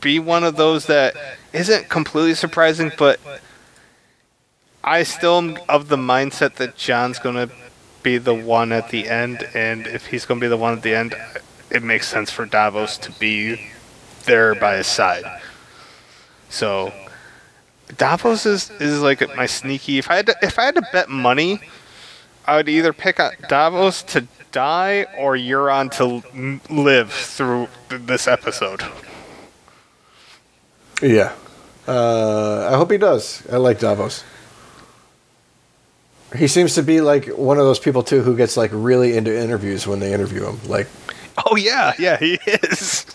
be one of those that isn't completely surprising, but I still am of the mindset that Jon's going to be the one at the end, and if he's going to be the one at the end, it makes sense for Davos to be there by his side. So Davos is, is like my sneaky. If I had to, if I had to bet money, I would either pick Davos to die or Euron to live through this episode. Yeah. Uh, I hope he does. I like Davos. He seems to be like one of those people too who gets like really into interviews when they interview him. Like, Oh yeah, yeah, he is.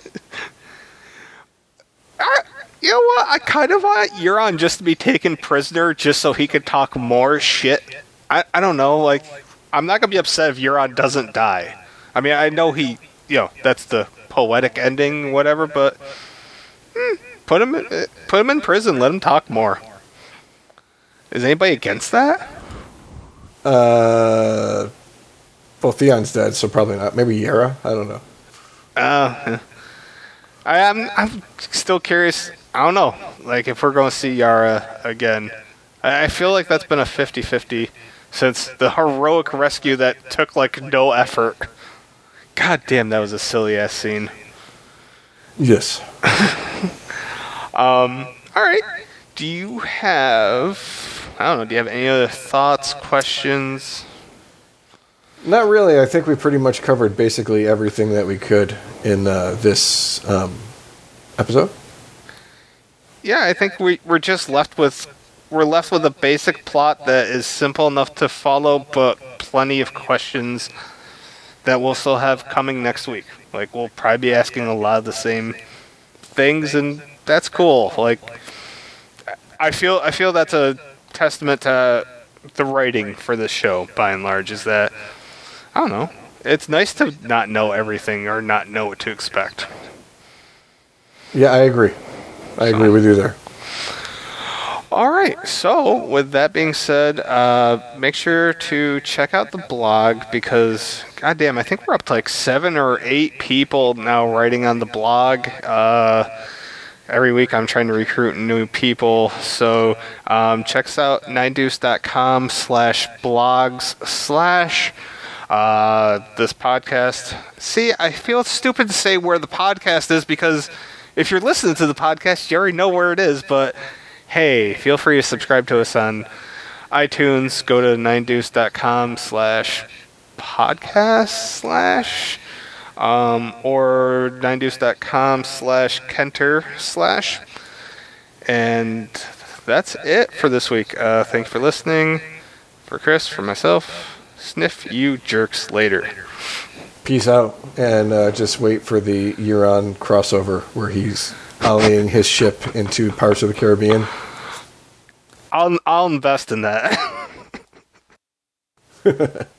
I, you know what? I kind of want Euron just to be taken prisoner, just so he could talk more shit. I, I don't know. Like, I'm not gonna be upset if Euron doesn't die. I mean, I know he, you know, that's the poetic ending, whatever. But hmm, put him, in, put him in prison. Let him talk more. Is anybody against that? uh, well, Theon's dead, so probably not. Maybe Yara. I don't know. Uh, I, I'm I'm still curious. I don't know. Like if we're going to see Yara again, I, feel like that's been a 50-50 since the heroic rescue that took like no effort. God damn, that was a silly ass scene. Yes. um. All right. Do you have? I don't know. Do you have any other thoughts, questions? Not really. I think we pretty much covered basically everything that we could in uh, this um, episode. Yeah, I think we we're just left with we're left with a basic plot that is simple enough to follow, but plenty of questions that we'll still have coming next week. Like we'll probably be asking a lot of the same things, and that's cool. Like I feel I feel that's a testament to the writing for this show, by and large. Is that I don't know. It's nice to not know everything or not know what to expect. Yeah, I agree. I agree with you there. All right. So, with that being said, uh, make sure to check out the blog because, goddamn, I think we're up to like seven or eight people now writing on the blog. Uh, every week I'm trying to recruit new people. So, um, check us out, ninedeuce.com slash blogs slash uh, this podcast. See, I feel stupid to say where the podcast is because if you're listening to the podcast, you already know where it is. But hey, feel free to subscribe to us on iTunes. Go to ninedeuce.com slash podcast slash um, or ninedeuce.com slash kenter slash. And that's it for this week. Uh, thanks for listening. For Chris, for myself, sniff you jerks later. Peace out, and uh, just wait for the Euron crossover where he's ollieing his ship into Pirates of the Caribbean. I'll I'll invest in that.